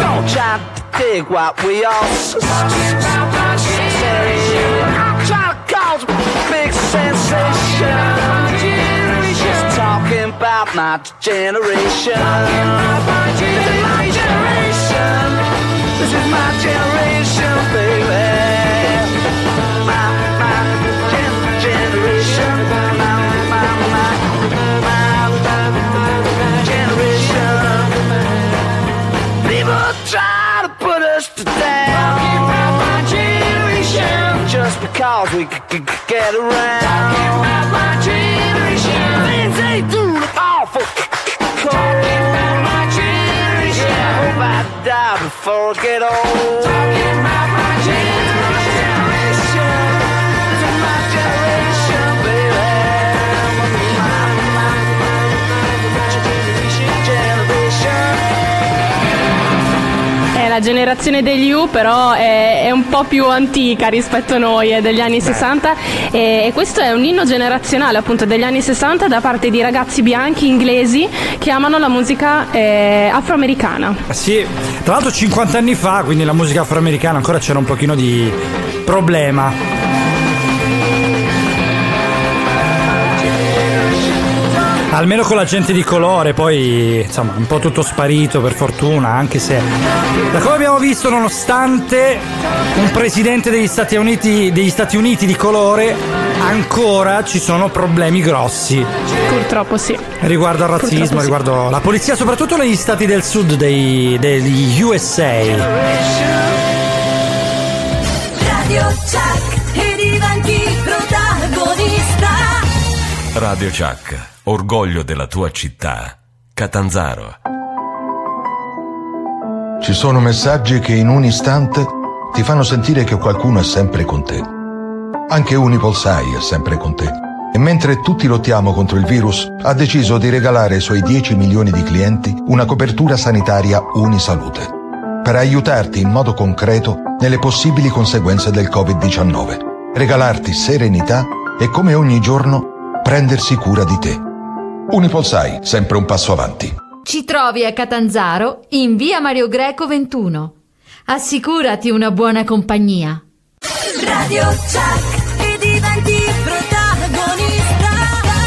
Don't try to dig what we all say. Trying to cause a big sensation. Just talking about. My generation. This is my generation, baby. Because we c- c- c- get around. Talking about my generation. Things they do look awful cold. Talking about my generation. Yeah, I hope I die before I get old. Talking generazione degli U, però è, è un po' più antica rispetto a noi, è degli anni 60 e, e questo è un inno generazionale appunto degli anni 60 da parte di ragazzi bianchi inglesi che amano la musica eh, afroamericana. Sì, tra l'altro 50 anni fa, quindi la musica afroamericana ancora c'era un pochino di problema. Almeno con la gente di colore, poi insomma un po' tutto sparito per fortuna, anche se da come abbiamo visto nonostante un presidente degli Stati Uniti, degli Stati Uniti di colore, ancora ci sono problemi grossi Purtroppo sì. riguardo al razzismo, Purtroppo sì. riguardo la polizia, soprattutto negli stati del sud dei- degli USA. Radio Chuck e diventi protagonista. Radio Chuck, orgoglio della tua città. Catanzaro. Ci sono messaggi che in un istante ti fanno sentire che qualcuno è sempre con te. Anche Unipolsai è sempre con te. E mentre tutti lottiamo contro il virus, ha deciso di regalare ai suoi 10 milioni di clienti una copertura sanitaria Unisalute, per aiutarti in modo concreto nelle possibili conseguenze del Covid-19, regalarti serenità e come ogni giorno prendersi cura di te. Unipolsai, sempre un passo avanti. Ci trovi a Catanzaro in via Mario Greco 21. Assicurati una buona compagnia. Radio Chuck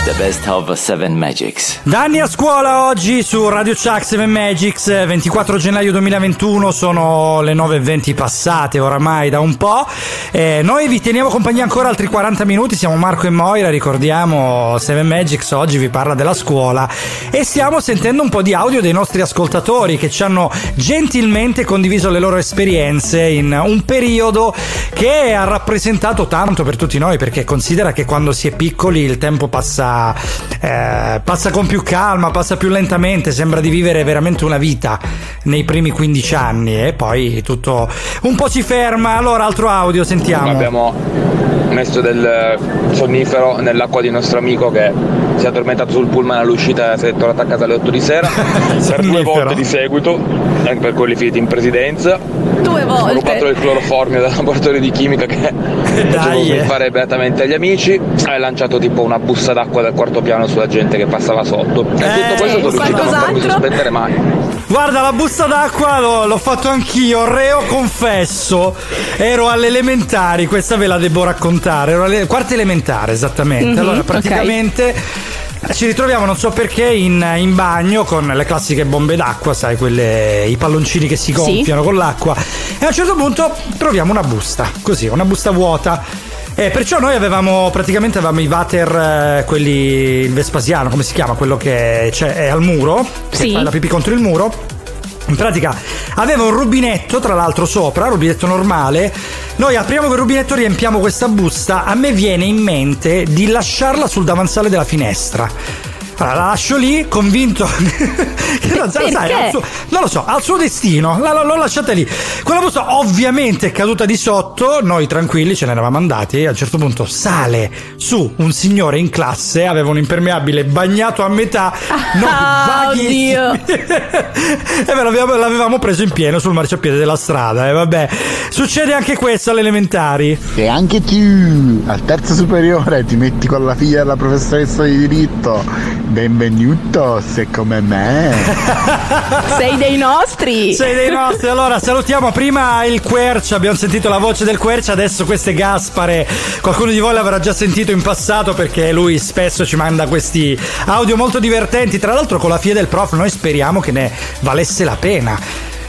The best of Seven Magics. Danni a scuola oggi su Radio Chuck 7 Magics, 24 gennaio 2021, sono le 9.20 passate oramai da un po'. Eh, noi vi teniamo compagnia ancora altri 40 minuti, siamo Marco e Moira, ricordiamo 7 Magics oggi vi parla della scuola e stiamo sentendo un po' di audio dei nostri ascoltatori che ci hanno gentilmente condiviso le loro esperienze in un periodo che ha rappresentato tanto per tutti noi perché considera che quando si è piccoli il tempo passa eh, passa con più calma, passa più lentamente, sembra di vivere veramente una vita nei primi 15 anni e poi tutto un po' si ferma. Allora, altro audio, sentiamo. Abbiamo messo del sonnifero nell'acqua di nostro amico che si è addormentato sul pullman all'uscita e si è tornato a casa alle 8 di sera per due volte di seguito, anche per quelli finiti in presidenza. Due Ho volte. rubato il cloroformio dal laboratorio di chimica che eh. fare beatamente agli amici. Hai lanciato tipo una busta d'acqua dal quarto piano sulla gente che passava sotto. E tutto Eh, questo sono riuscito a non farmi sospendere mai. Guarda, la busta d'acqua l'ho, l'ho fatto anch'io, reo confesso. Ero alle elementari, questa ve la devo raccontare. Ero alle quarta elementare, esattamente. Mhm, allora, praticamente. Ci ritroviamo, non so perché, in, in bagno con le classiche bombe d'acqua, sai, quelle, i palloncini che si gonfiano con l'acqua. E a un certo punto troviamo una busta, così, una busta vuota. E perciò noi avevamo, praticamente avevamo i water, eh, quelli, il Vespasiano, come si chiama? Quello che è al muro, Sì. fa la pipì contro il muro. In pratica aveva un rubinetto, tra l'altro sopra, rubinetto normale. Noi apriamo quel rubinetto, riempiamo questa busta. A me viene in mente di lasciarla sul davanzale della finestra. Allora, la lascio lì, convinto che non, sai, Perché? al suo- non lo so, al suo destino. La- la- L'ho lasciata lì. Quella busta ovviamente è caduta di sotto. Noi tranquilli ce ne eravamo andati. A un certo punto sale su un signore in classe, aveva un impermeabile bagnato a metà. Ah, vaghissimi. oddio. e beh, l'avevamo, l'avevamo preso in pieno sul marciapiede della strada. E vabbè, succede anche questo alle elementari. E anche tu al terzo superiore ti metti con la figlia della professoressa di diritto. Benvenuto, se come me. Sei dei nostri. Sei dei nostri. Allora, salutiamo prima il Quercia. Abbiamo sentito la voce del Quercia. Adesso queste Gaspare. Qualcuno di voi l'avrà già sentito in passato perché lui spesso ci manda questi audio molto divertenti. Tra l'altro, con la figlia del prof, noi speriamo che ne valesse la pena.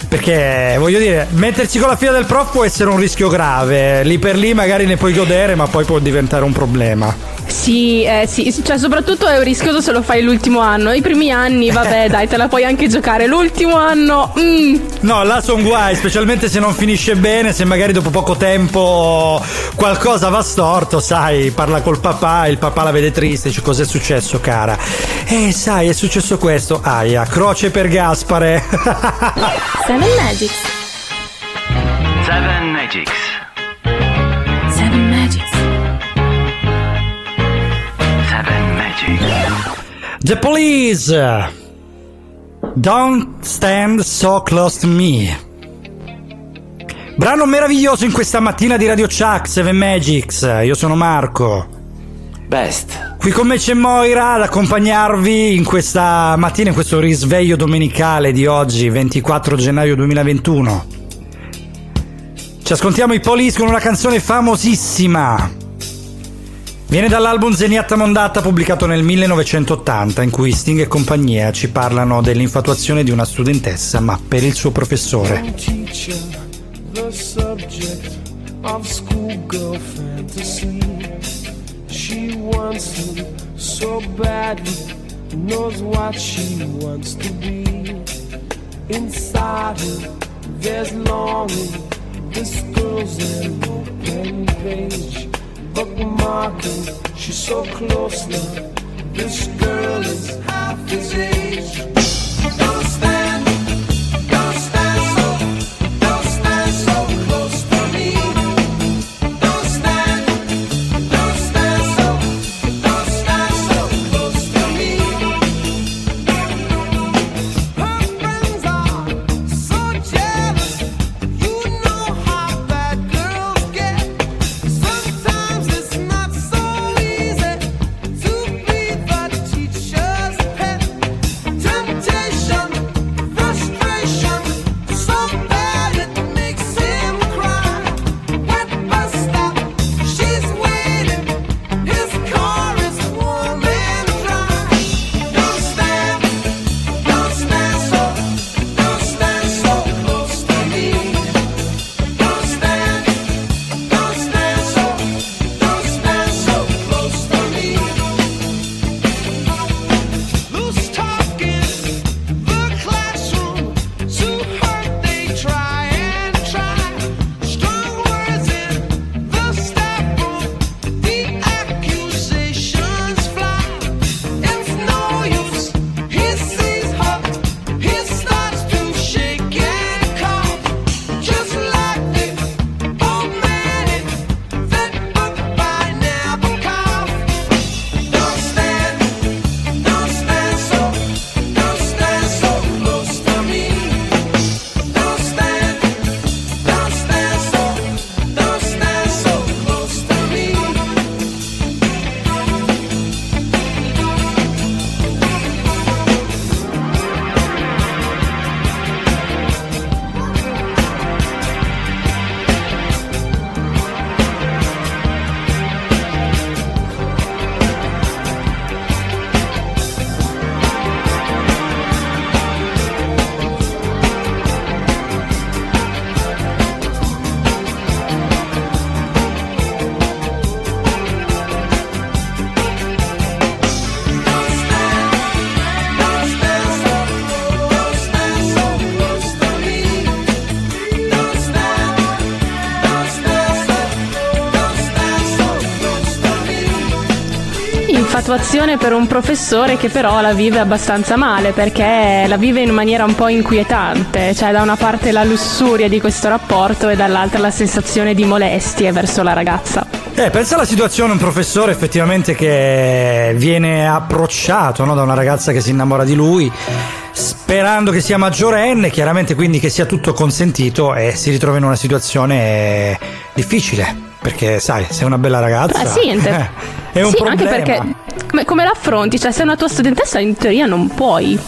Perché voglio dire, metterci con la figlia del prof può essere un rischio grave. Lì per lì magari ne puoi godere, ma poi può diventare un problema. Sì, eh, sì, cioè soprattutto è rischioso se lo fai l'ultimo anno. I primi anni, vabbè, dai, te la puoi anche giocare. L'ultimo anno, mm, No, là sono guai, specialmente se non finisce bene, se magari dopo poco tempo qualcosa va storto, sai, parla col papà, il papà la vede triste, dice cos'è successo cara? Eh, sai, è successo questo, aia, croce per Gaspare. Seven Magics. Seven Magics. The Police! Don't stand so close to me. Brano meraviglioso in questa mattina di Radio Chuck, Seven Magics. Io sono Marco. Best. Qui con me c'è Moira ad accompagnarvi in questa mattina, in questo risveglio domenicale di oggi, 24 gennaio 2021. Ci ascoltiamo i Police con una canzone famosissima. Viene dall'album Zeniatta Mondatta pubblicato nel 1980 in cui Sting e compagnia ci parlano dell'infatuazione di una studentessa ma per il suo professore. Inside her, there's longing. This girl's an open page, bookmarking. She's so close now. This girl is half his age. Don't stand, situazione per un professore che però la vive abbastanza male perché la vive in maniera un po' inquietante, cioè da una parte la lussuria di questo rapporto e dall'altra la sensazione di molestie verso la ragazza. Eh, pensa alla situazione, un professore effettivamente che viene approcciato no, da una ragazza che si innamora di lui, sperando che sia maggiorenne, chiaramente quindi che sia tutto consentito e si ritrova in una situazione difficile. Perché sai, sei una bella ragazza. Ah, sì, ente- eh, è un sì, problema. anche perché come, come l'affronti? Cioè, sei una tua studentessa, in teoria non puoi.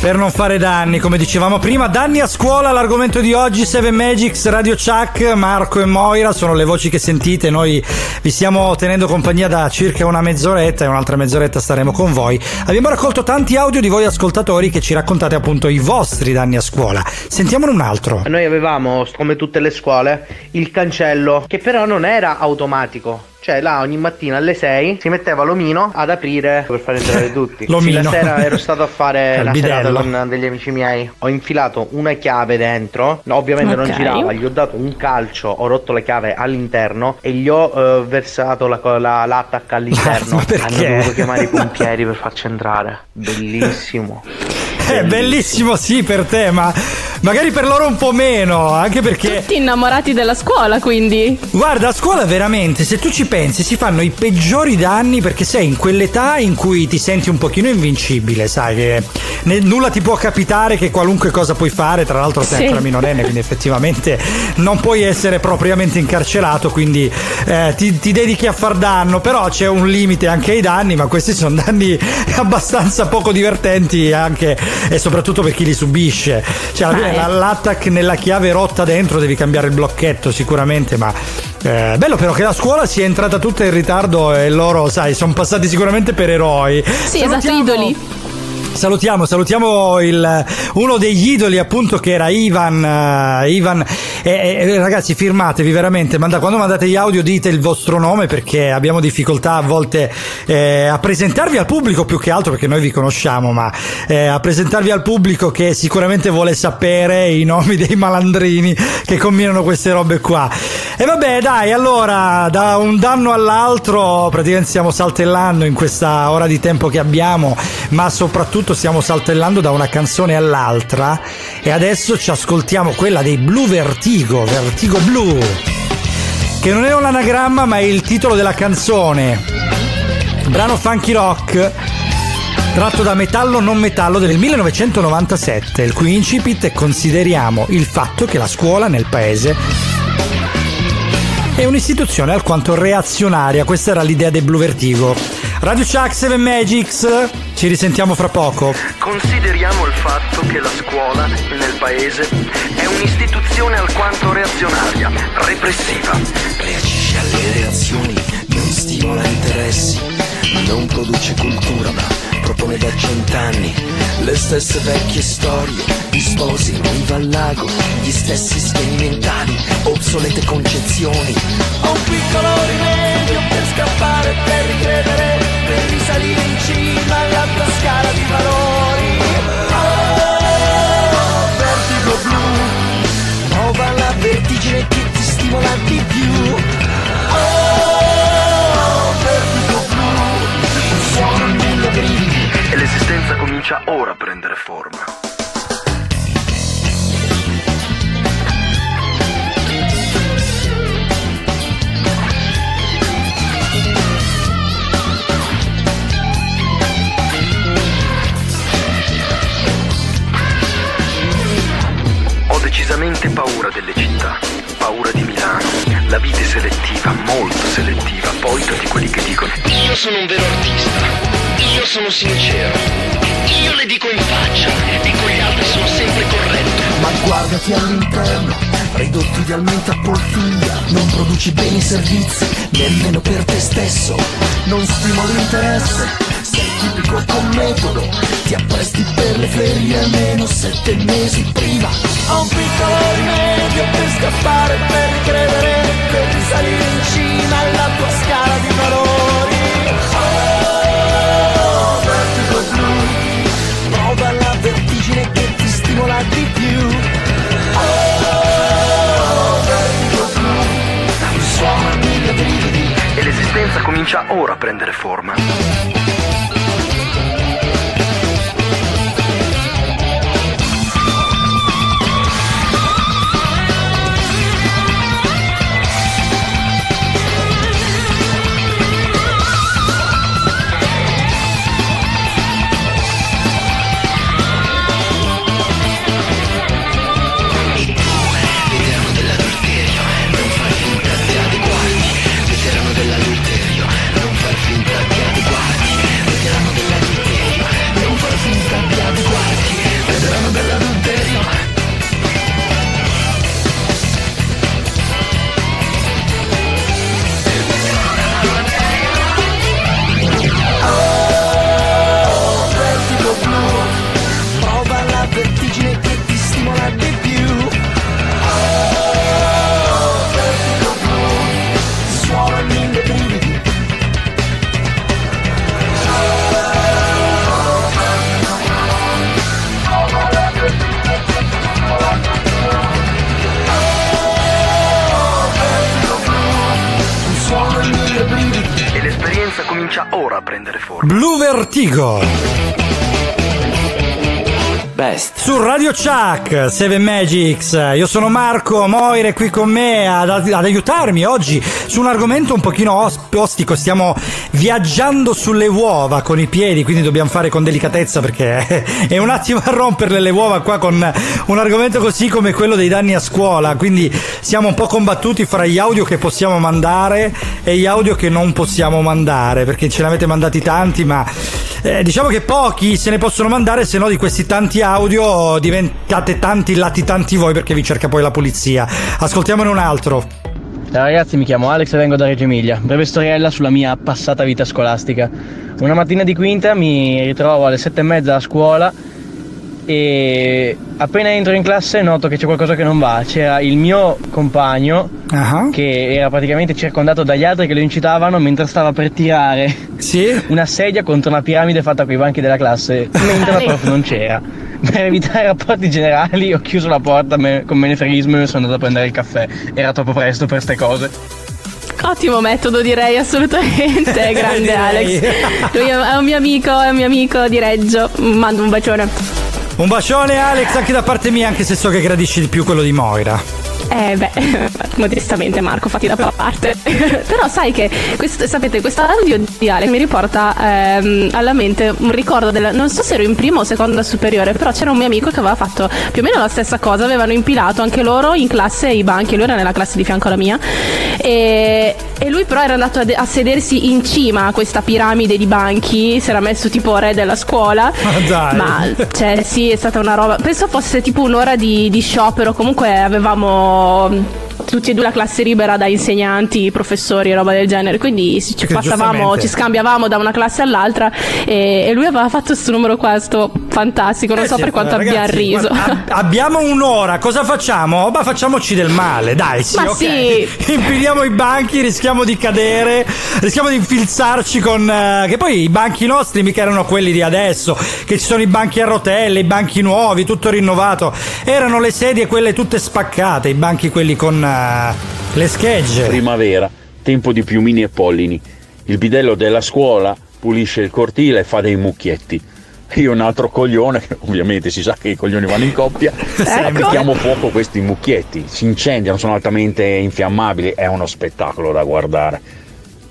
Per non fare danni, come dicevamo prima, danni a scuola, l'argomento di oggi, Seven Magics, Radio Chuck, Marco e Moira sono le voci che sentite, noi vi stiamo tenendo compagnia da circa una mezz'oretta e un'altra mezz'oretta staremo con voi. Abbiamo raccolto tanti audio di voi ascoltatori che ci raccontate appunto i vostri danni a scuola. Sentiamone un altro. Noi avevamo, come tutte le scuole, il cancello che però non era automatico. Cioè là ogni mattina alle 6 si metteva l'omino ad aprire per far entrare tutti. L'omino. Sì, la sera ero stato a fare la serata con degli amici miei. Ho infilato una chiave dentro. No, ovviamente non Ok. girava. Gli ho dato un calcio, ho rotto le chiave all'interno e gli ho eh, versato la, la- l'attack all'interno. Hanno dovuto chiamare i pompieri per farci entrare. Bellissimo. È bellissimo sì per te, ma magari per loro un po' meno, anche perché... Tutti innamorati della scuola, quindi. Guarda, a scuola veramente, se tu ci pensi, si fanno i peggiori danni perché sei in quell'età in cui ti senti un pochino invincibile, sai che ne- nulla ti può capitare, che qualunque cosa puoi fare, tra l'altro sei Sì. ancora minorenne, quindi effettivamente non puoi essere propriamente incarcerato, quindi eh, ti, ti dedichi a far danno, però c'è un limite anche ai danni, ma questi sono danni abbastanza poco divertenti anche e soprattutto per chi li subisce. Cioè, alla fine la- l'attack nella chiave rotta dentro devi cambiare il blocchetto sicuramente, ma eh, bello però che la scuola sia entrata tutta in ritardo e loro, sai, sono passati sicuramente per eroi. Sì, esatto, idoli. Salutiamo, salutiamo il- uno degli idoli appunto che era Ivan. eh, Ivan e, e, ragazzi, firmatevi veramente. manda- quando mandate gli audio dite il vostro nome perché abbiamo difficoltà a volte eh, a presentarvi al pubblico più che altro perché noi vi conosciamo, ma eh, a presentarvi al pubblico che sicuramente vuole sapere i nomi dei malandrini che combinano queste robe qua. E vabbè, dai, allora da un danno all'altro praticamente stiamo saltellando in questa ora di tempo che abbiamo, ma soprattutto stiamo saltellando da una canzone all'altra e adesso ci ascoltiamo quella dei Blue Vertigo, Vertigo Blue, che non è un anagramma ma è il titolo della canzone. Brano funky rock tratto da Metallo non metallo del 1997, il cui incipit è consideriamo il fatto che la scuola nel paese è un'istituzione alquanto reazionaria, questa era l'idea del Blue Vertigo. Radio Chuck 7 Magics, ci risentiamo fra poco. Consideriamo il fatto che la scuola nel paese è un'istituzione alquanto reazionaria, repressiva. Reagisce alle reazioni, non stimola interessi, non produce cultura ma propone da cent'anni le stesse vecchie storie, gli sposi, riva al lago, gli stessi schemi mentali, obsolete concezioni. Ho un piccolo rimedio per scappare, per ricredere, per risalire in cima alla tua scala di valori. Oh, vertigo blu, Prova la vertigine che ti stimola di più. oh, vertigo blu, Sono mille brividi. E l'esistenza comincia ora a prendere forma. Ho decisamente paura delle città, paura di Milano. La vita è selettiva, molto selettiva. Poi tutti quelli che dicono Io sono un vero artista, io sono sincero, io le dico in faccia e con gli altri sono sempre corretto. ma guardati all'interno, ridotto idealmente a poltiglia, Non produci beni e servizi, nemmeno per te stesso. non stimoli l'interesse, sei tipico con metodo, ti appresti per le ferie almeno sette mesi prima. Ho un piccolo rimedio per scappare, per ricredere, per risalire in cima alla tua scala di valori. Oh, vertigo blu, Prova la vertigine che ti stimola di più. oh, vertigo blu, Suona mille brividi. e l'esistenza comincia ora a prendere forma. Chuck, Seven Magics, io sono Marco Moire qui con me ad, ad aiutarmi oggi su un argomento un pochino os- ostico, stiamo viaggiando sulle uova con i piedi, quindi dobbiamo fare con delicatezza perché è un attimo a romperle le uova qua con un argomento così come quello dei danni a scuola, quindi siamo un po' combattuti fra gli audio che possiamo mandare e gli audio che non possiamo mandare, perché ce ne avete mandati tanti, ma eh, diciamo che pochi se ne possono mandare, se no di questi tanti audio diventate tanti latitanti voi perché vi cerca poi la polizia. Ascoltiamone un altro. Ciao ragazzi, mi chiamo Alex e vengo da Reggio Emilia. Breve storiella sulla mia passata vita scolastica. Una mattina di quinta mi ritrovo alle sette e mezza a scuola e appena entro in classe noto che c'è qualcosa che non va. C'era il mio compagno che era praticamente circondato dagli altri che lo incitavano mentre stava per tirare una sedia contro una piramide fatta con i banchi della classe mentre la prof non c'era. Per evitare rapporti generali ho chiuso la porta me- con menefreghismo e sono andato a prendere il caffè. Era troppo presto per ste cose. Ottimo metodo direi assolutamente, grande Direi. Alex. Lui è un mio amico, è un mio amico di Reggio. Mando un bacione. Un bacione Alex anche da parte mia, anche se so che gradisci di più quello di Moira. Eh beh, modestamente Marco, fatti da parte. Però sai che, questo, sapete, questo audio di Alex mi riporta ehm, alla mente un ricordo del, non so se ero in prima o seconda superiore, però c'era un mio amico che aveva fatto più o meno la stessa cosa, avevano impilato anche loro in classe i banchi, lui era nella classe di fianco alla mia, e, e lui però era andato a, a sedersi in cima a questa piramide di banchi, si era messo tipo re della scuola. dai. Ma cioè sì, è stata una roba. Penso fosse tipo un'ora di, di sciopero. Comunque avevamo Um. Tutti e due la classe libera da insegnanti, professori e roba del genere. Quindi ci passavamo, ci scambiavamo da una classe all'altra. E, e lui aveva fatto questo numero qua, sto fantastico. Non Eh so sì, per quanto ragazzi, abbia riso. guarda, ab- abbiamo un'ora, cosa facciamo? Ma facciamoci del male, dai, sì, Ma ok. sì. Impiliamo i banchi, rischiamo di cadere, rischiamo di infilzarci con... eh, che poi i banchi nostri mica erano quelli di adesso, che ci sono i banchi a rotelle, i banchi nuovi, tutto rinnovato. Erano le sedie quelle tutte spaccate, i banchi quelli con le schegge. Primavera, tempo di piumini e pollini. Il bidello della scuola pulisce il cortile e fa dei mucchietti. Io un altro coglione, ovviamente si sa che i coglioni vanno in coppia, Ecco. mettiamo fuoco questi mucchietti, si incendiano, sono altamente infiammabili, è uno spettacolo da guardare.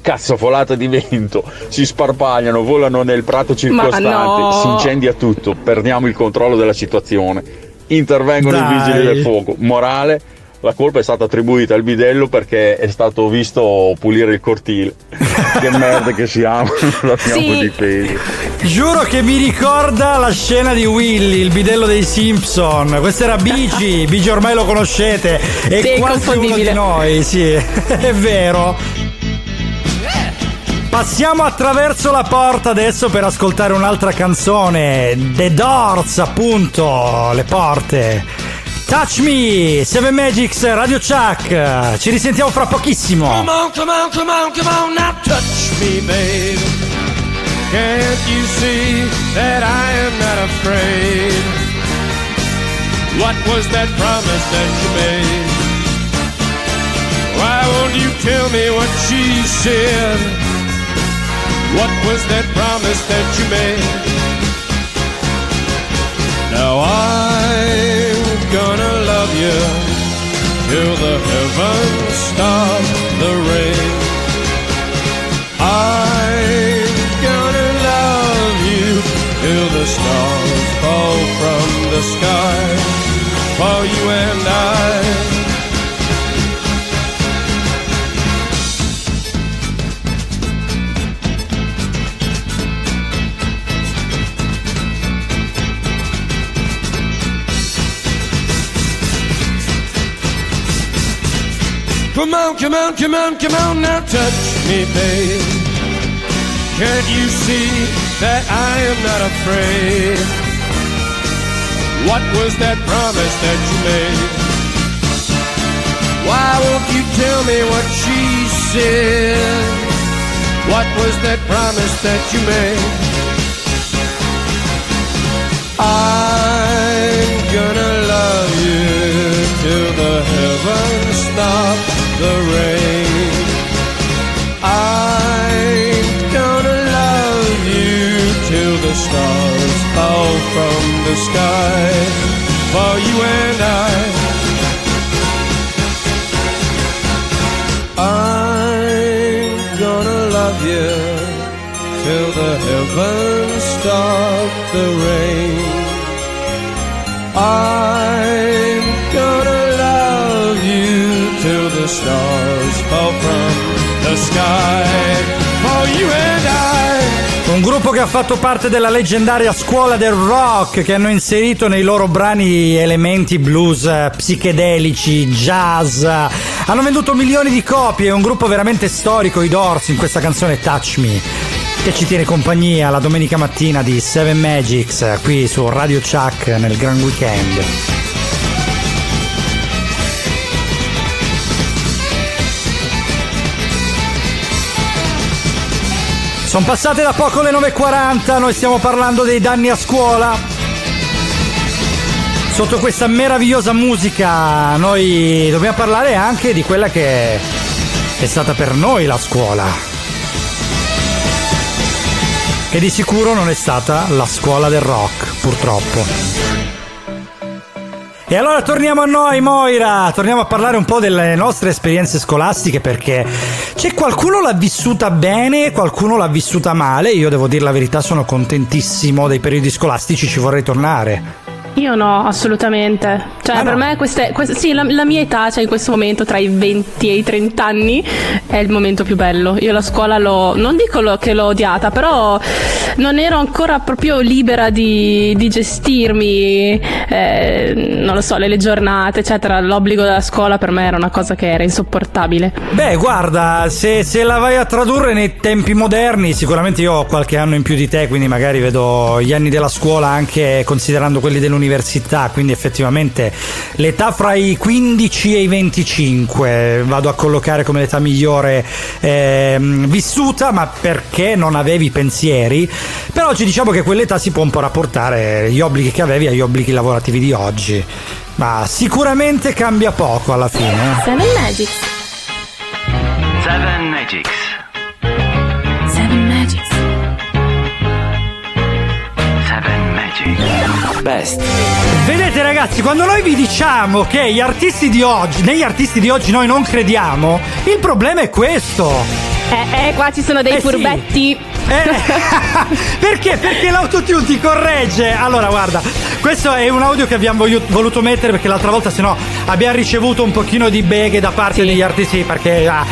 Cazzo folata di vento, si sparpagliano, volano nel prato circostante, no. si incendia tutto, perdiamo il controllo della situazione. Intervengono Dai. i vigili del fuoco. Morale, la colpa è stata attribuita al bidello perché è stato visto pulire il cortile. che merda che siamo, non abbiamo Sì. difeso. Giuro che mi ricorda la scena di Willy, il bidello dei Simpson. Questo era Bigi, Bigi ormai lo conoscete. È Sì, è quasi uno di noi, sì, è vero. Passiamo attraverso la porta adesso per ascoltare un'altra canzone. The Doors, appunto, le porte. Touch Me, Seven Magics, Radio Chuck. Ci risentiamo fra pochissimo. Come on, come on, come on, come on, now touch me, babe. Can't you see that I am not afraid? What was that promise that you made? Why won't you tell me what she said? What was that promise that you made? Now I'm gonna love you till the heavens stop the rain. I'm gonna love you till the stars fall from the sky for you and I. Come on, come on, come on, come on, now touch me, babe. Can't you see that I am not afraid? What was that promise that you made? Why won't you tell me what she said? What was that promise that you made? I'm gonna love you till the heavens stop the rain. I'm gonna love you till the stars fall from the sky for you and I. I'm gonna love you till the heavens stop the rain. I'm stars fall from the sky. Un gruppo che ha fatto parte della leggendaria scuola del rock, che hanno inserito nei loro brani elementi blues eh, psichedelici, jazz. Hanno venduto milioni di copie, è un gruppo veramente storico, i Doors, in questa canzone Touch Me, che ci tiene compagnia la domenica mattina di Seven Magics, eh, qui su Radio Chuck nel Gran Weekend. Sono passate da poco le 9.40, noi stiamo parlando dei danni a scuola. Sotto questa meravigliosa musica noi dobbiamo parlare anche di quella che è stata per noi la scuola. Che di sicuro non è stata la scuola del rock, purtroppo. E allora torniamo a noi, Moira. Torniamo a parlare un po' delle nostre esperienze scolastiche perché c'è qualcuno l'ha vissuta bene, qualcuno l'ha vissuta male. Io devo dire la verità, sono contentissimo dei periodi scolastici, ci vorrei tornare. Io no, assolutamente. Cioè, per me queste, queste- sì, la, la mia età, cioè in questo momento tra i 20 e i 30 anni, è il momento più bello. Io la scuola l'ho, non dico lo- che l'ho odiata, però non ero ancora proprio libera di, di gestirmi, eh, non lo so, le, le giornate, eccetera. L'obbligo della scuola per me era una cosa che era insopportabile. Beh, guarda, se, se la vai a tradurre nei tempi moderni, sicuramente io ho qualche anno in più di te, quindi magari vedo gli anni della scuola anche considerando quelli dell'università, quindi effettivamente l'età fra i 15 e i 25 vado a collocare come l'età migliore ehm, vissuta, ma perché non avevi pensieri. Però oggi diciamo che quell'età si può un po' rapportare gli obblighi che avevi agli obblighi lavorativi di oggi. Ma sicuramente cambia poco alla fine. Seven Magics. Seven Magics. Best. Vedete ragazzi, quando noi vi diciamo che gli artisti di oggi, negli artisti di oggi noi non crediamo, il problema è questo. Eh, eh, qua ci sono dei Eh sì. furbetti. Perché? Perché l'autotune ti corregge. Allora, guarda, questo è un audio che abbiamo voluto mettere perché l'altra volta, se no, abbiamo ricevuto un pochino di beghe da parte degli artisti. Perché ah,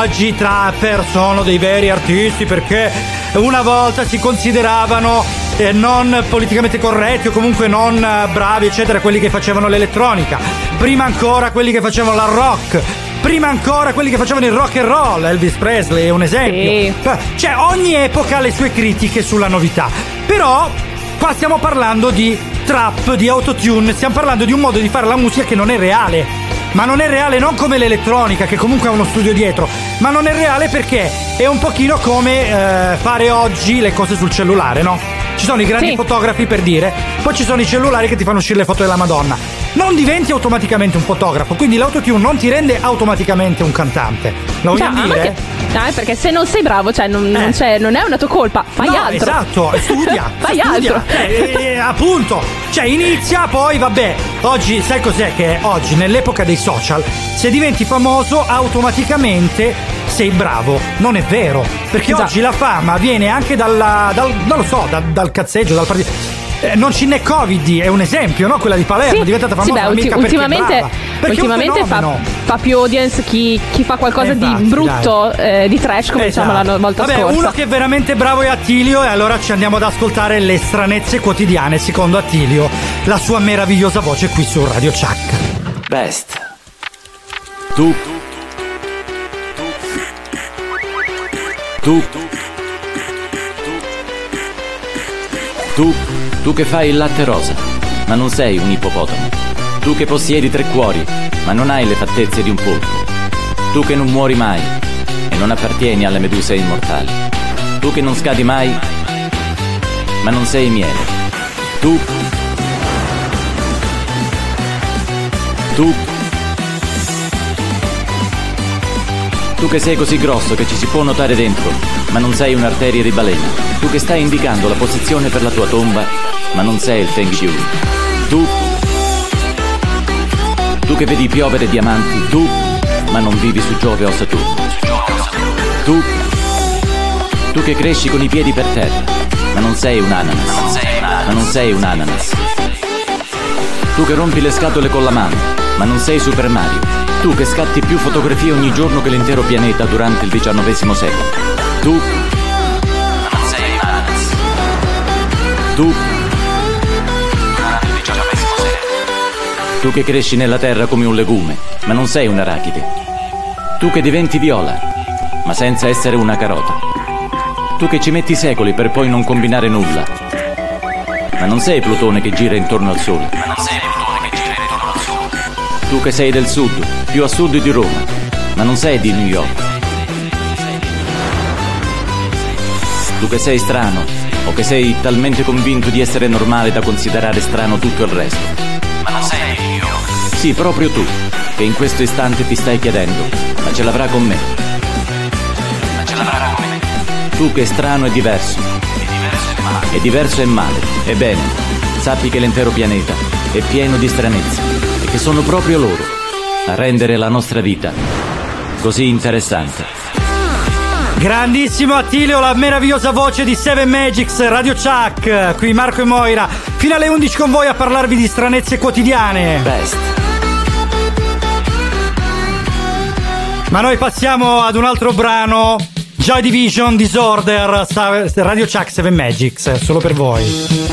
oggi i trapper sono dei veri artisti perché una volta si consideravano eh, non politicamente corretti o comunque non eh, bravi, eccetera, quelli che facevano l'elettronica. Prima ancora quelli che facevano la rock. Prima ancora quelli che facevano il rock and roll, Elvis Presley è un esempio. Eh, Cioè, ogni epoca ha le sue critiche sulla novità. Però, qua stiamo parlando di trap, di autotune, stiamo parlando di un modo di fare la musica che non è reale. Ma non è reale non come l'elettronica, che comunque ha uno studio dietro, ma non è reale perché è un pochino come eh, fare oggi le cose sul cellulare, no? Ci sono i grandi Sì. fotografi per dire, poi ci sono i cellulari che ti fanno uscire le foto della Madonna. Non diventi automaticamente un fotografo, quindi l'autotune non ti rende automaticamente un cantante. Lo vogliamo ma dire? no, eh, perché se non sei bravo, cioè non, non c'è- non è una tua colpa, fai No, altro. Esatto, studia. fai studia. altro. Eh, eh, appunto, cioè inizia, poi vabbè. Oggi, sai cos'è che oggi, nell'epoca dei social, se diventi famoso, automaticamente sei bravo. Non è vero. Perché Esatto. oggi la fama viene anche dalla, dal, non lo so, da- dal cazzeggio, dal partito. Eh, non ci n'è Covid, è un esempio, no? Quella di Palermo Sì, è diventata sì, famosa beh, mica ulti- ultimamente, perché ultimamente fa, fa più audience chi, chi fa qualcosa Eh, infatti, di brutto, eh, di trash, come diciamo Esatto. la volta Vabbè, scorsa. uno che è veramente bravo è Attilio e allora ci andiamo ad ascoltare le stranezze quotidiane secondo Attilio, la sua meravigliosa voce qui su Radio Chuck. Best. Tu. Tu. Tu. Tu che fai il latte rosa, ma non sei un ippopotamo. Tu che possiedi tre cuori, ma non hai le fattezze di un polpo. Tu che non muori mai e non appartieni alle meduse immortali. Tu che non scadi mai, ma non sei miele. Tu. Tu. Tu che sei così grosso che ci si può notare dentro, ma non sei un'arteria di balena. Tu che stai indicando la posizione per la tua tomba, ma non sei il Feng Shui. Tu. Tu che vedi piovere diamanti, tu, ma non vivi su Giove o Saturno. Tu. Tu che cresci con i piedi per terra, ma non sei un ananas. Ma non sei un ananas. Tu che rompi le scatole con la mano, ma non sei Super Mario. Tu che scatti più fotografie ogni giorno che l'intero pianeta durante il XIX secolo. Tu. Tu. Durante il XIX secolo. Tu che cresci nella terra come un legume, ma non sei un arachide. Tu che diventi viola, ma senza essere una carota. Tu che ci metti secoli per poi non combinare nulla. Ma non sei Plutone che gira intorno al Sole. Ma non sei Plutone che gira intorno al Sole. Tu che sei del sud, più a sud di Roma, ma non sei di New York. Tu che sei strano, o che sei talmente convinto di essere normale da considerare strano tutto il resto. Ma non sei di New York. Sì, proprio tu, che in questo istante ti stai chiedendo, ma ce l'avrà con me. Ma ce l'avrà con me. Tu che è strano e diverso. E diverso e male. Ebbene, sappi che l'intero pianeta è pieno di stranezze e che sono proprio loro a rendere la nostra vita così interessante. Grandissimo Attilio, la meravigliosa voce di Seven Magics, Radio Chuck, qui Marco e Moira, fino alle 11 con voi a parlarvi di stranezze quotidiane. Best. Ma noi passiamo ad un altro brano, Joy Division Disorder, Radio Chuck Seven Magics, solo per voi.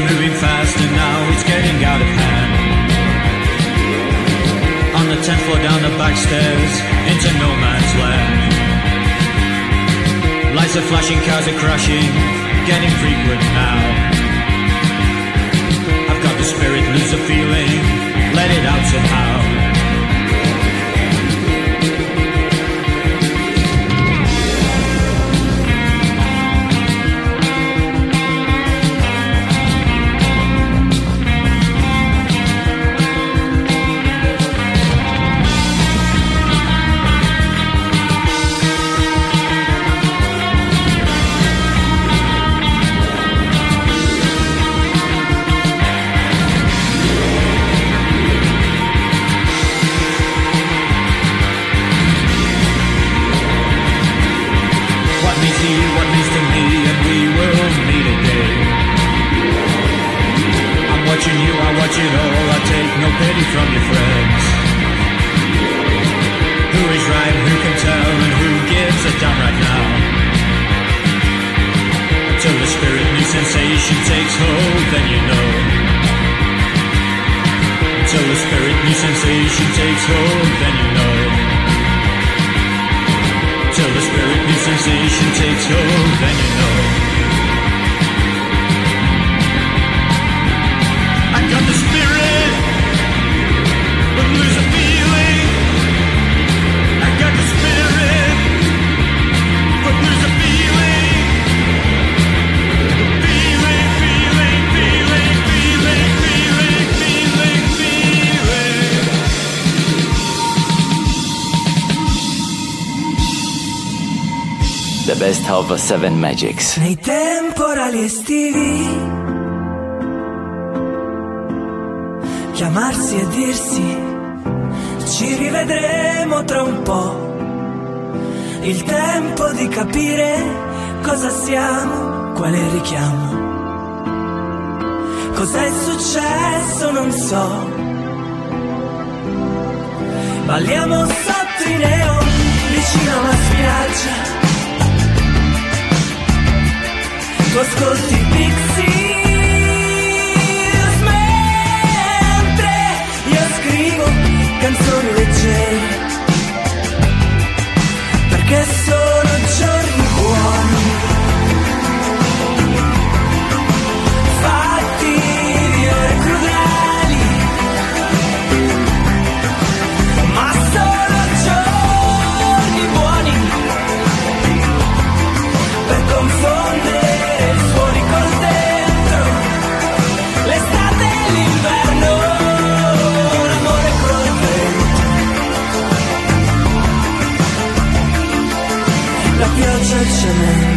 Moving faster now, it's getting out of hand. On the 10th floor down the back stairs, into no man's land. Lights are flashing, cars are crashing, getting frequent now. I've got the spirit, lose the feeling, let it out somehow. Of Seven Magics. Nei temporali estivi Chiamarsi e dirsi Ci rivedremo tra un po' Il tempo di capire cosa siamo, quale richiamo. Cos'è successo non so. Balliamo sotto i neon vicino a una spiaggia tu ascolti Pixies io scrivo canzoni leggere. Perché sono Deutschland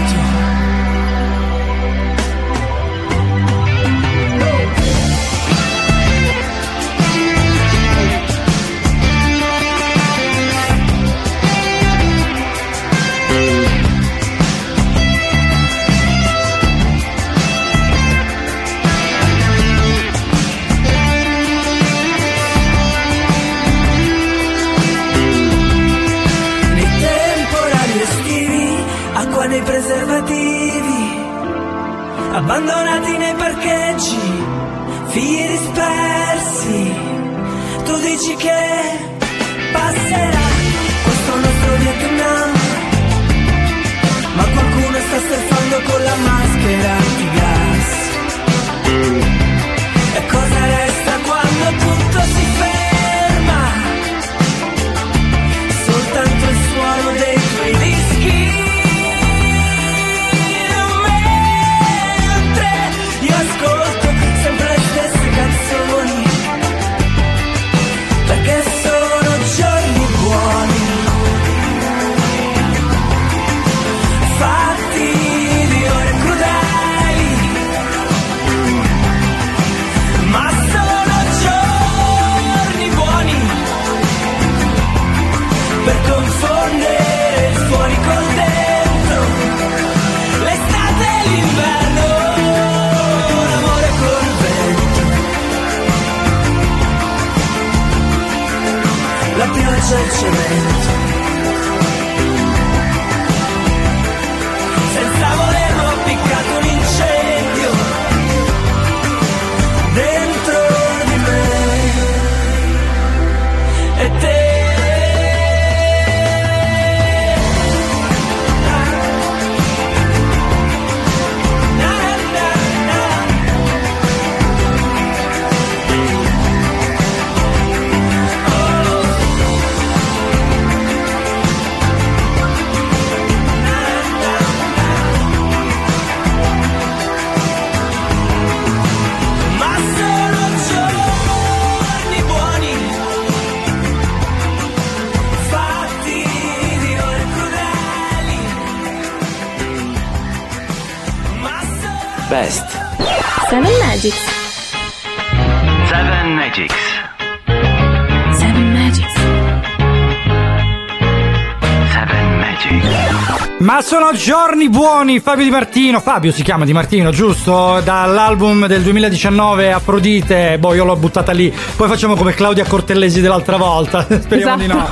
sono giorni buoni, Fabio Di Martino. Fabio si chiama Di Martino, giusto? Dall'album del 2019 Afrodite. Boh, io l'ho buttata lì. Poi facciamo come Claudia Cortellesi dell'altra volta. Speriamo di no.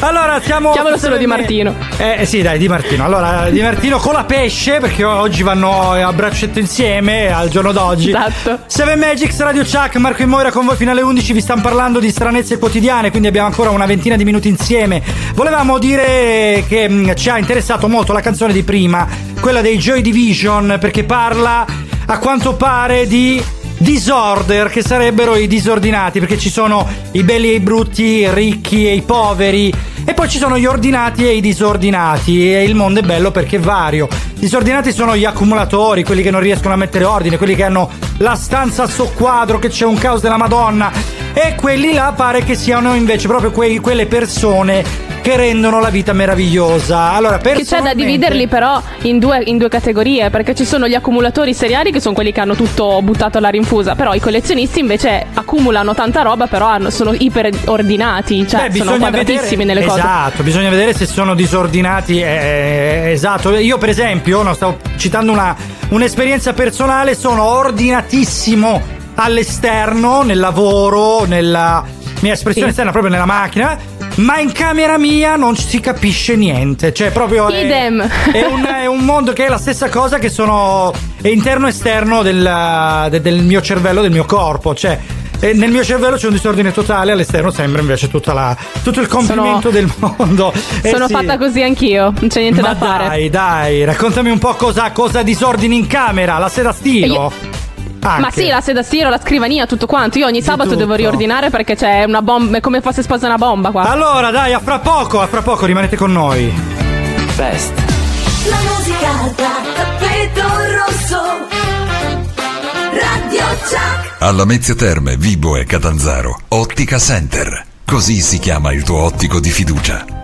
Allora, siamo. Chiamalo solo Di Martino. Eh sì, dai, Di Martino. Allora, Di Martino con la pesce, perché oggi vanno a braccetto insieme al giorno d'oggi. Esatto. Seven Magics, Radio Chuck, Marco e Moira con voi fino alle 11. Vi stanno parlando di stranezze quotidiane, quindi abbiamo ancora una ventina di minuti insieme. Volevamo dire che mh, ci ha interessato molto la canzone di prima, quella dei Joy Division, perché parla a quanto pare di disorder, che sarebbero i disordinati, perché ci sono i belli e i brutti, i ricchi e i poveri. E poi ci sono gli ordinati e i disordinati e il mondo è bello perché è vario. Disordinati sono gli accumulatori, quelli che non riescono a mettere ordine, quelli che hanno la stanza a soqquadro, che c'è un caos della Madonna. E quelli là pare che siano invece proprio quei- quelle persone che rendono la vita meravigliosa. Allora, Che c'è da personalmente- dividerli però in due, in due categorie, perché ci sono gli accumulatori seriali che sono quelli che hanno tutto buttato alla rinfusa, però i collezionisti invece accumulano tanta roba, però hanno- sono iper ordinati, cioè Beh, sono bisogna quadratissimi vedere, nelle cose. Esatto, bisogna vedere se sono disordinati. eh, esatto, io per esempio, no, stavo citando una, un'esperienza personale, sono ordinatissimo all'esterno, nel lavoro, nella mia espressione Sì. esterna, proprio nella macchina. Ma in camera mia non si capisce niente. Cioè, proprio. è- Idem. È, un, è un mondo che è la stessa cosa che sono interno e esterno del, de- del mio cervello, del mio corpo. Cioè, eh, nel mio cervello c'è un disordine totale, all'esterno sembra invece tutta la- tutto il compimento del mondo. Eh Sono sì. fatta così anch'io, non c'è niente Ma da fare. dai, dai, raccontami un po' cosa, cosa disordini in camera, la seda stilo. Anche. Ma sì, la seda stiro, la scrivania, tutto quanto. Io ogni sabato devo riordinare perché c'è una bomba, è come fosse sposa una bomba qua. Allora, dai, a fra poco, a fra poco rimanete con noi. Best. La musica da tappeto rosso. Radio Chuck. Alla Mezzia Terme, Vibo e Catanzaro, Ottica Center. Così si chiama il tuo ottico di fiducia.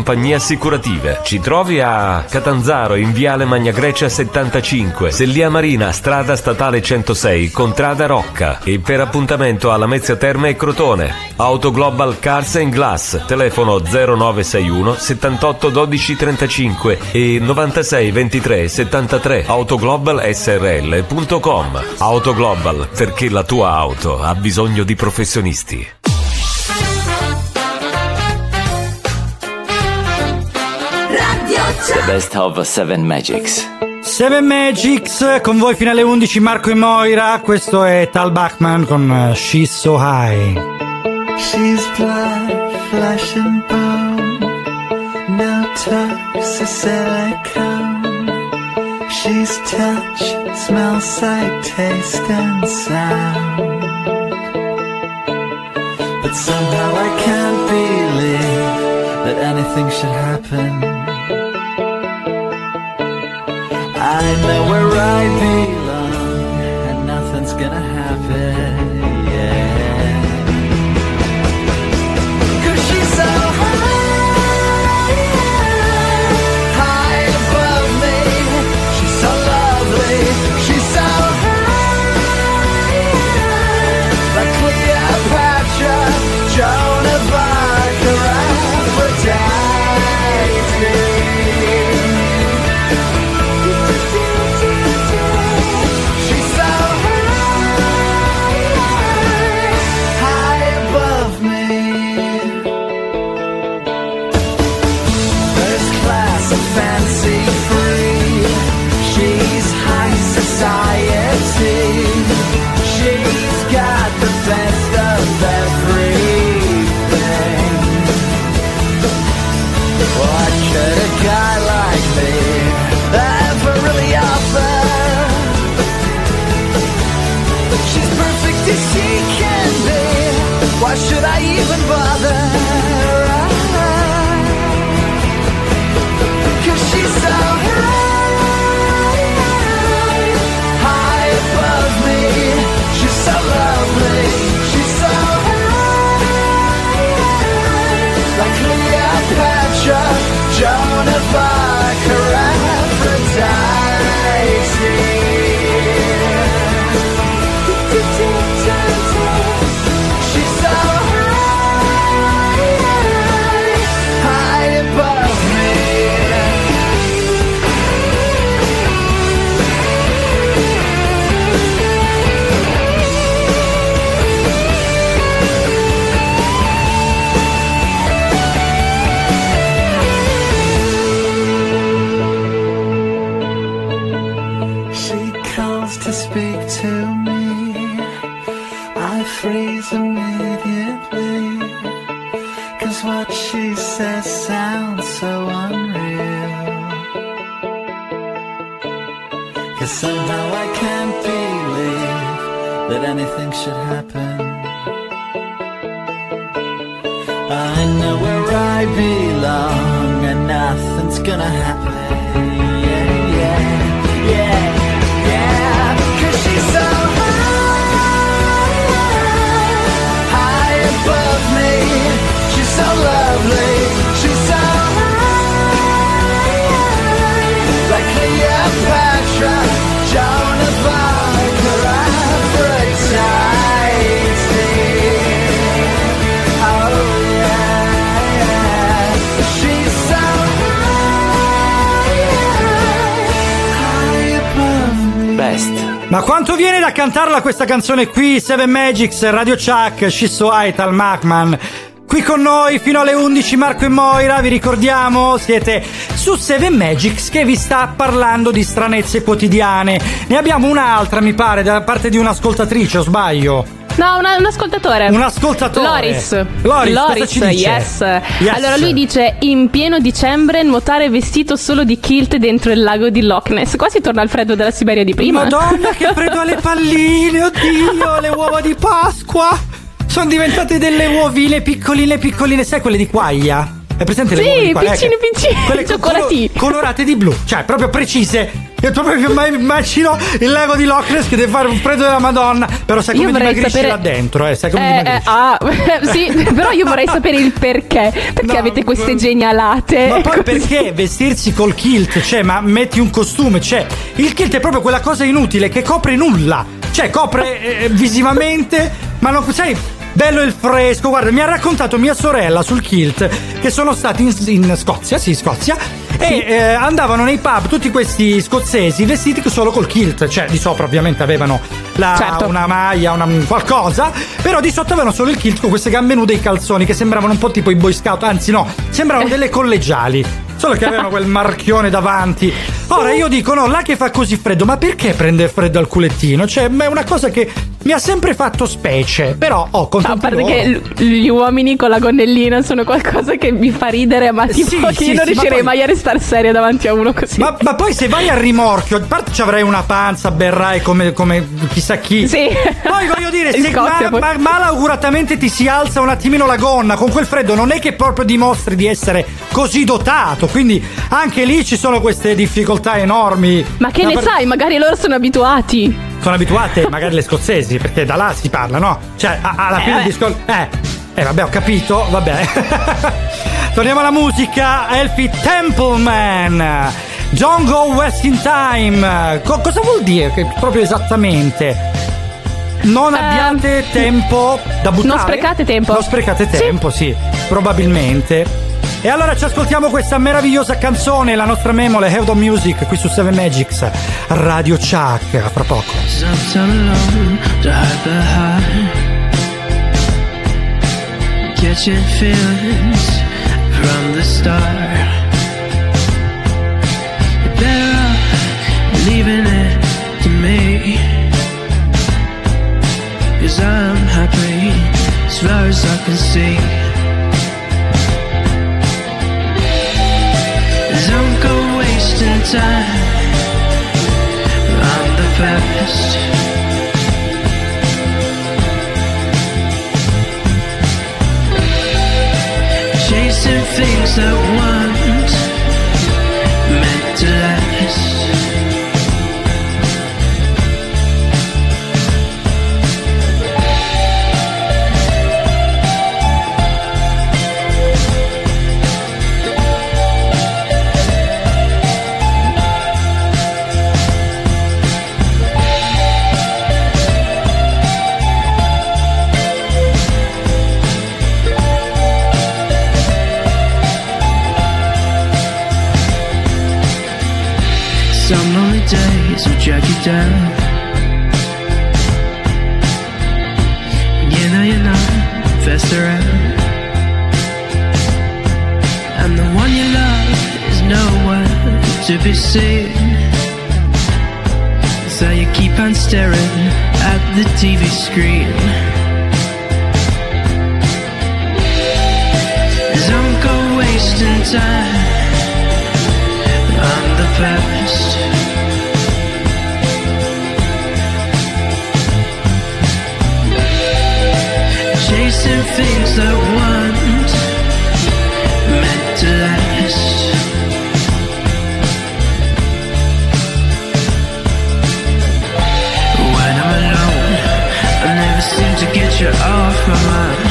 compagnie assicurative. Ci trovi a Catanzaro in Viale Magna Grecia 75, Sellia Marina, strada statale 106, Contrada Rocca e per appuntamento alla Mezzia Terme e Crotone. Auto Global Cars and Glass, telefono 0961 78 12 35 e 96 23 73 autoglobalsrl.com. Auto Global, perché la tua auto ha bisogno di professionisti. The best of Seven Magics. Seven Magics, con voi fino alle 11 Marco e Moira, questo è Tal Bachman con eh, She's So High. She's blood, flesh and bone. No toxic silicone. She's touch, smell, sight, taste, and sound. But somehow I can't believe that anything should happen. I know where I belong, and nothing's gonna happen. Gonna happen. Ma quanto viene da cantarla questa canzone qui? Seven Magics, Radio Chuck, Shisso Aital, Macman. Qui con noi fino alle 11 Marco e Moira, vi ricordiamo, siete su Seven Magics che vi sta parlando di stranezze quotidiane. Ne abbiamo un'altra, mi pare, da parte di un'ascoltatrice, o sbaglio? No, una- un ascoltatore. Un ascoltatore. Loris. Loris, dice? yes. Yes. Allora lui dice in pieno dicembre nuotare vestito solo di kilt dentro il lago di Loch Ness. Qua si torna al freddo della Siberia di prima. Madonna, che freddo alle palline, oddio, le uova di Pasqua. Sono diventate delle uovine piccoline, piccoline, sai quelle di quaglia? È presente le Sì, uova di quaglia? piccine, Ecco, piccine, Quelle co- cioccolatine. colo- colorate di blu, cioè proprio precise. Io proprio mi immagino il lago di Loch Ness che deve fare un freddo della Madonna. Però sai come dimagrisci sapere- là dentro, eh? Sai come Eh, eh, ah, sì, però io vorrei sapere il perché. Perché avete queste genialate? Ma poi Così. perché vestirsi col kilt? Cioè, ma metti un costume, cioè, il kilt è proprio quella cosa inutile che copre nulla. Cioè, copre eh, visivamente, ma non sai. Bello il fresco, guarda, mi ha raccontato mia sorella sul kilt che sono stati in, in Scozia, sì, Scozia, e eh, andavano nei pub tutti questi scozzesi vestiti solo col kilt, cioè di sopra ovviamente avevano la- Certo. una maglia, una, qualcosa, però di sotto avevano solo il kilt con queste gambe nude e i calzoni che sembravano un po' tipo i boy scout, anzi no, sembravano delle collegiali. Solo che avevano quel marchione davanti. Ora io dico, no, là che fa così freddo, ma perché prende freddo al culettino? Cioè, ma è una cosa che mi ha sempre fatto specie. Però, oh, con A tutti parte loro- che gli uomini con la gonnellina sono qualcosa che mi fa ridere, ma tipo Sì, io sì, non sì, ma riuscirei poi- mai a restare seria davanti a uno così. Ma, ma poi se vai al rimorchio, a parte ci avrai una panza, berrai come, come chissà chi. Sì. Poi voglio dire, se Scozia, ma- poi. ma- malauguratamente ti si alza un attimino la gonna con quel freddo, non è che proprio dimostri di essere così dotato. Quindi anche lì ci sono queste difficoltà enormi. Ma che ne par- sai? Magari loro sono abituati. Sono abituate, magari le scozzesi, perché da là si parla, no? Cioè, a- alla Eh, fine il discorso. Eh, eh, vabbè, ho capito, vabbè. Torniamo alla musica. Elfie Templeman. Don't go wasting time. Co- cosa vuol dire che proprio esattamente? Non abbiate tempo da buttare. Ehm, non sprecate tempo. Non sprecate Sì. tempo, sì, probabilmente. E allora ci ascoltiamo questa meravigliosa canzone, la nostra memole Head of Music, qui su Seven Magics, Radio Chuck, a fra poco. Catching feelings from the start. Better off leaving it to me. Cause I'm happy as far as I can see. Wasting time on the past. Chasing things that weren't meant to last. Jackie Chan. Njena jena Festeran And the one you love is nowhere to be seen. So you keep on staring at the TV screen. Don't go wasting time on the past. things that once meant to last. When I'm alone, I never seem to get you off my mind.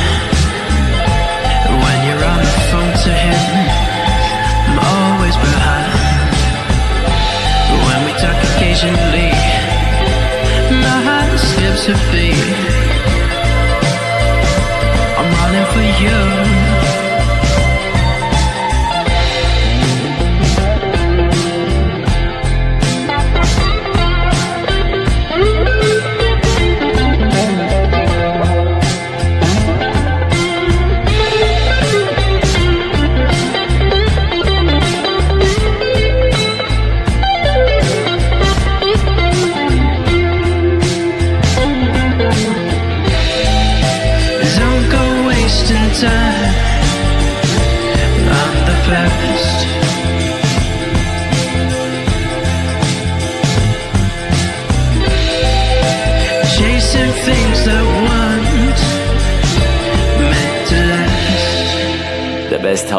When you're on the phone to him, I'm always behind. When we talk occasionally, my heart skips a beat.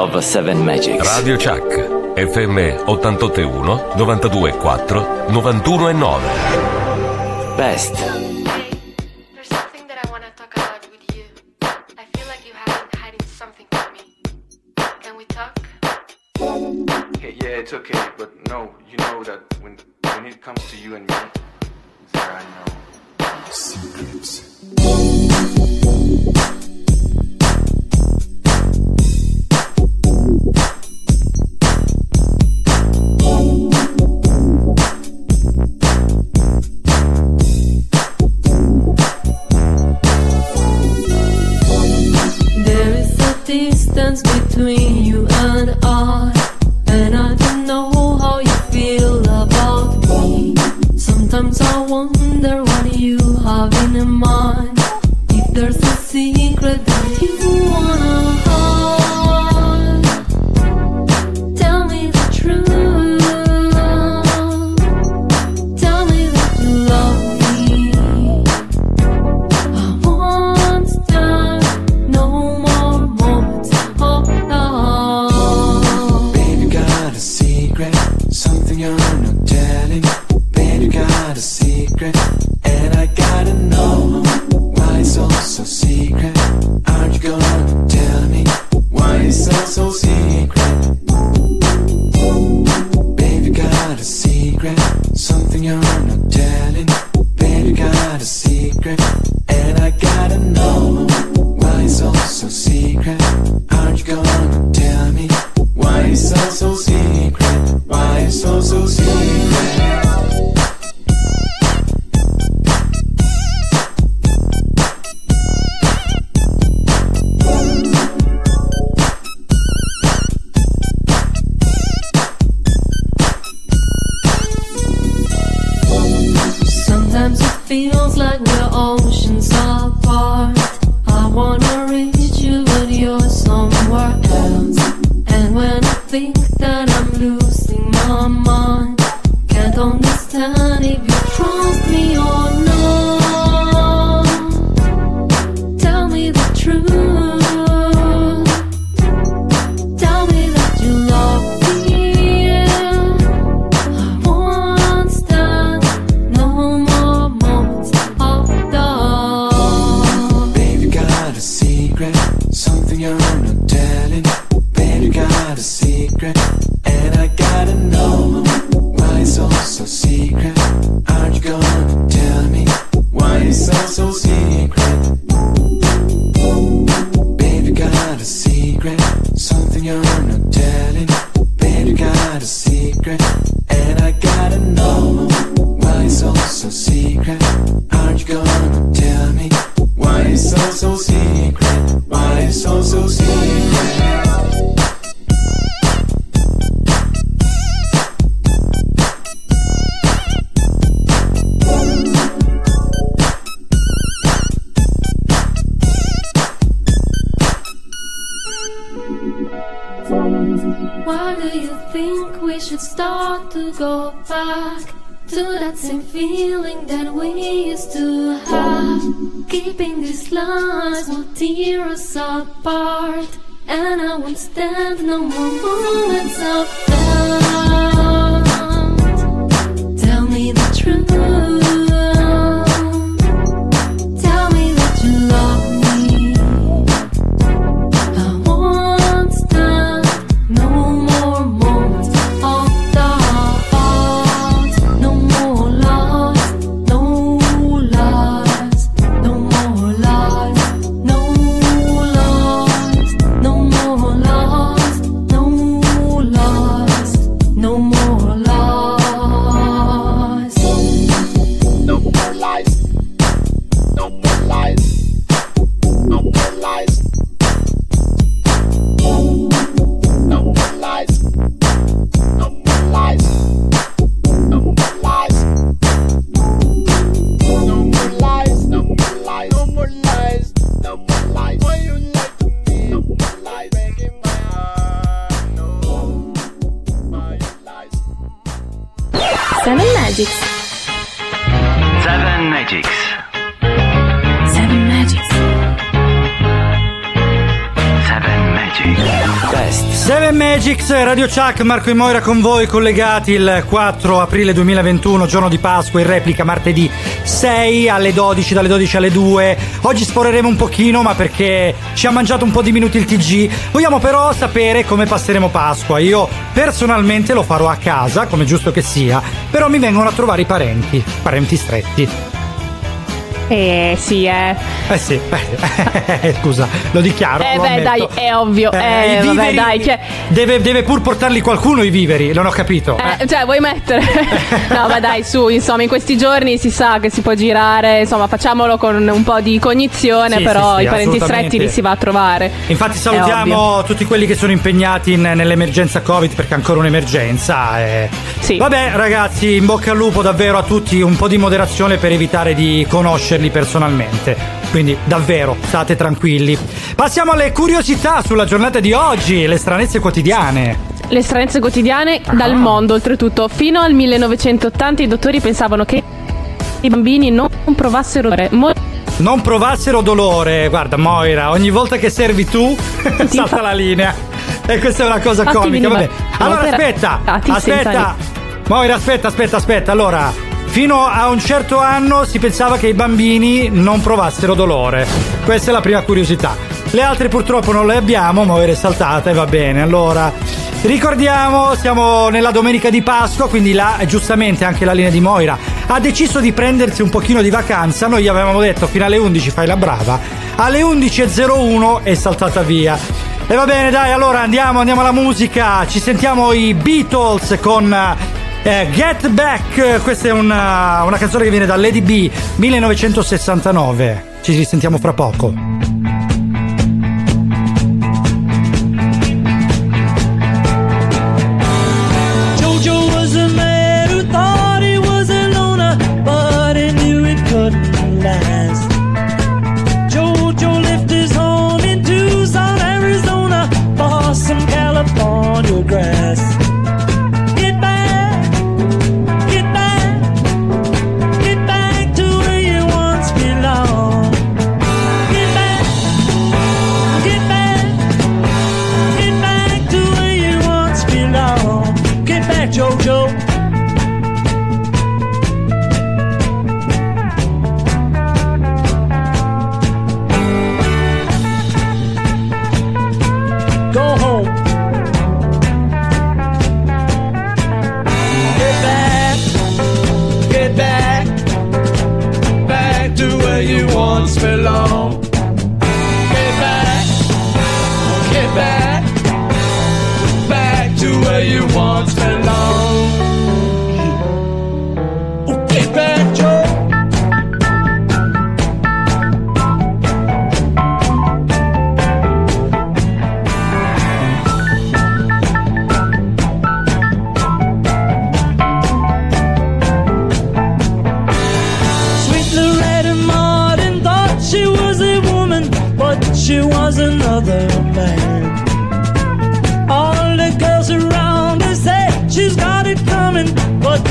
of Seven Magics. Radio Chuck, FM 881 92 4 91 e 9. Best Something you're not telling. Baby, got a secret And I gotta know Why it's all so secret no more bullets up. Radio Chuck, Marco e Moira con voi, collegati il 4 aprile 2021, giorno di Pasqua, in replica martedì 6 alle 12, dalle 12 alle 2. Oggi sporeremo un pochino, ma perché ci ha mangiato un po' di minuti il TG. Vogliamo però sapere come passeremo Pasqua. Io personalmente lo farò a casa, come giusto che sia, però mi vengono a trovare i parenti, parenti stretti. Eh sì, eh. Eh sì, eh, scusa, lo dichiaro. Eh lo beh, dai, ammetto. è ovvio. Eh, Eh, vabbè, dai, cioè, Deve, deve pur portarli qualcuno i viveri, non ho capito. eh, cioè, vuoi mettere? no, ma dai, su, insomma, in questi giorni si sa che si può girare, insomma, facciamolo con un po' di cognizione, Sì, però sì, sì, i parenti stretti li si va a trovare. Infatti salutiamo tutti quelli che sono impegnati in- nell'emergenza Covid perché è ancora un'emergenza. eh. Vabbè ragazzi, in bocca al lupo davvero a tutti, un po' di moderazione per evitare di conoscerli personalmente. Quindi davvero, state tranquilli. Passiamo alle curiosità sulla giornata di oggi, le stranezze quotidiane. Le stranezze quotidiane Ah. dal mondo, oltretutto. Fino al 1980 i dottori pensavano che i bambini non provassero dolore. Non provassero dolore, guarda Moira, ogni volta che servi tu salta la linea. E questa è una cosa Infatti comica, vabbè. Allora aspetta, Ah, ti aspetta. Moira, aspetta, aspetta, aspetta. Allora, fino a un certo anno si pensava che i bambini non provassero dolore. Questa è la prima curiosità. Le altre purtroppo non le abbiamo, Moira è saltata e va bene. Allora, ricordiamo, siamo nella domenica di Pasqua, quindi là giustamente anche la linea di Moira ha deciso di prendersi un pochino di vacanza. Noi gli avevamo detto fino alle 11 fai la brava. Alle 11.01 è saltata via. E va bene, dai, allora andiamo, andiamo alla musica. Ci sentiamo i Beatles con eh, Get Back. Questa è una, una canzone che viene da Lady B 1969. Ci risentiamo fra poco.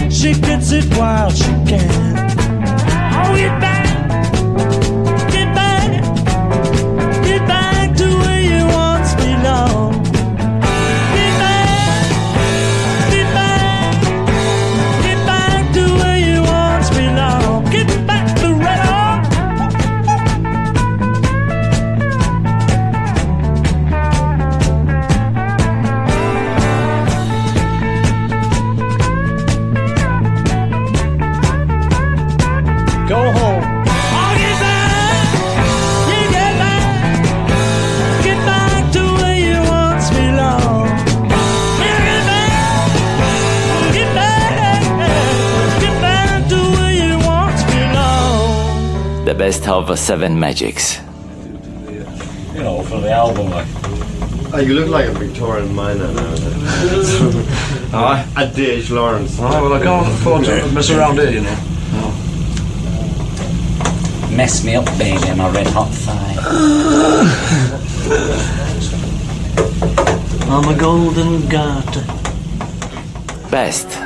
She gets it while she can. Oh, get belonged. The best of Seven Magics. You know, for the album, like. Oh, you look like a Victorian miner now. Aye. A D.H. Lawrence. Oh, well, I can't afford to mess around here, you know. Oh. Mess me up, baby, in my red hot thigh. I'm a golden garter. Best.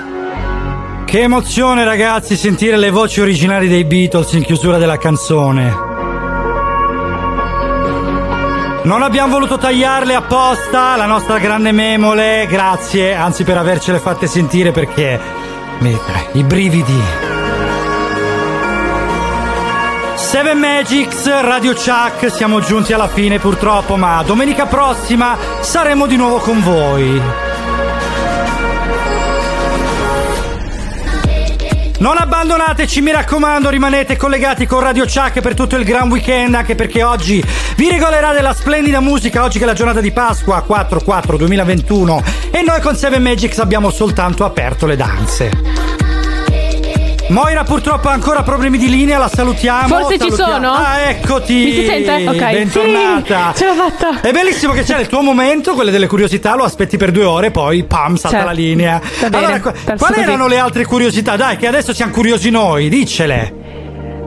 Che emozione ragazzi sentire le voci originali dei Beatles in chiusura della canzone. Non abbiamo voluto tagliarle apposta, la nostra grande memole, grazie, anzi per avercele fatte sentire perché mi- i brividi. Seven Magics, Radio Chuck, siamo giunti alla fine purtroppo, ma domenica prossima saremo di nuovo con voi. Non abbandonateci, mi raccomando, rimanete collegati con Radio Chuck per tutto il gran weekend, anche perché oggi vi regolerà della splendida musica, oggi che è la giornata di Pasqua 4-4-2021 e noi con Seven Magics abbiamo soltanto aperto le danze. Moira purtroppo ha ancora problemi di linea, la salutiamo. Forse ci Salutiamo- sono? Ah, eccoti. Mi si sente? Ok. Bentornata. Sì, ce l'ho fatta. È bellissimo che c'è il tuo momento, quelle delle curiosità, lo aspetti per due ore, poi pam, salta Certo. la linea. Va bene, allora, quali così. erano le altre curiosità? Dai, che adesso siamo curiosi noi, diccele.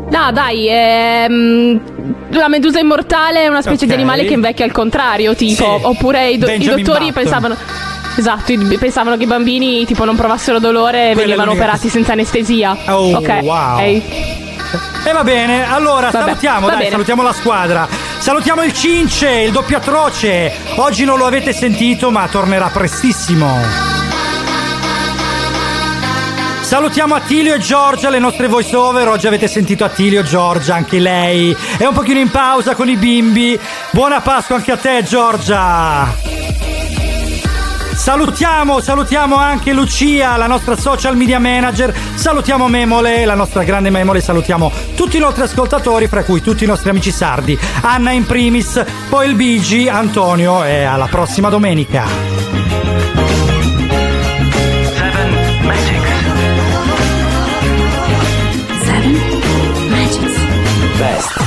No, dai, ehm, la medusa immortale è una specie Ok. di animale che invecchia al contrario, tipo. Sì. Oppure i, do- i dottori Button. pensavano. Esatto, pensavano che i bambini tipo non provassero dolore e venivano operati senza anestesia. Oh, ok. wow. ehi. E va bene, allora Vabbè, salutiamo, va dai, bene. salutiamo la squadra. Salutiamo il Cince, il doppio atroce. Oggi non lo avete sentito, ma tornerà prestissimo. Salutiamo Attilio e Giorgia, le nostre voice over. Oggi avete sentito Attilio e Giorgia, anche lei. È un pochino in pausa con i bimbi. Buona Pasqua anche a te, Giorgia. Salutiamo, salutiamo anche Lucia, la nostra social media manager. Salutiamo Memole, la nostra grande Memole. Salutiamo tutti i nostri ascoltatori, fra cui tutti i nostri amici sardi. Anna in primis, poi il Bigi, Antonio e alla prossima domenica. best.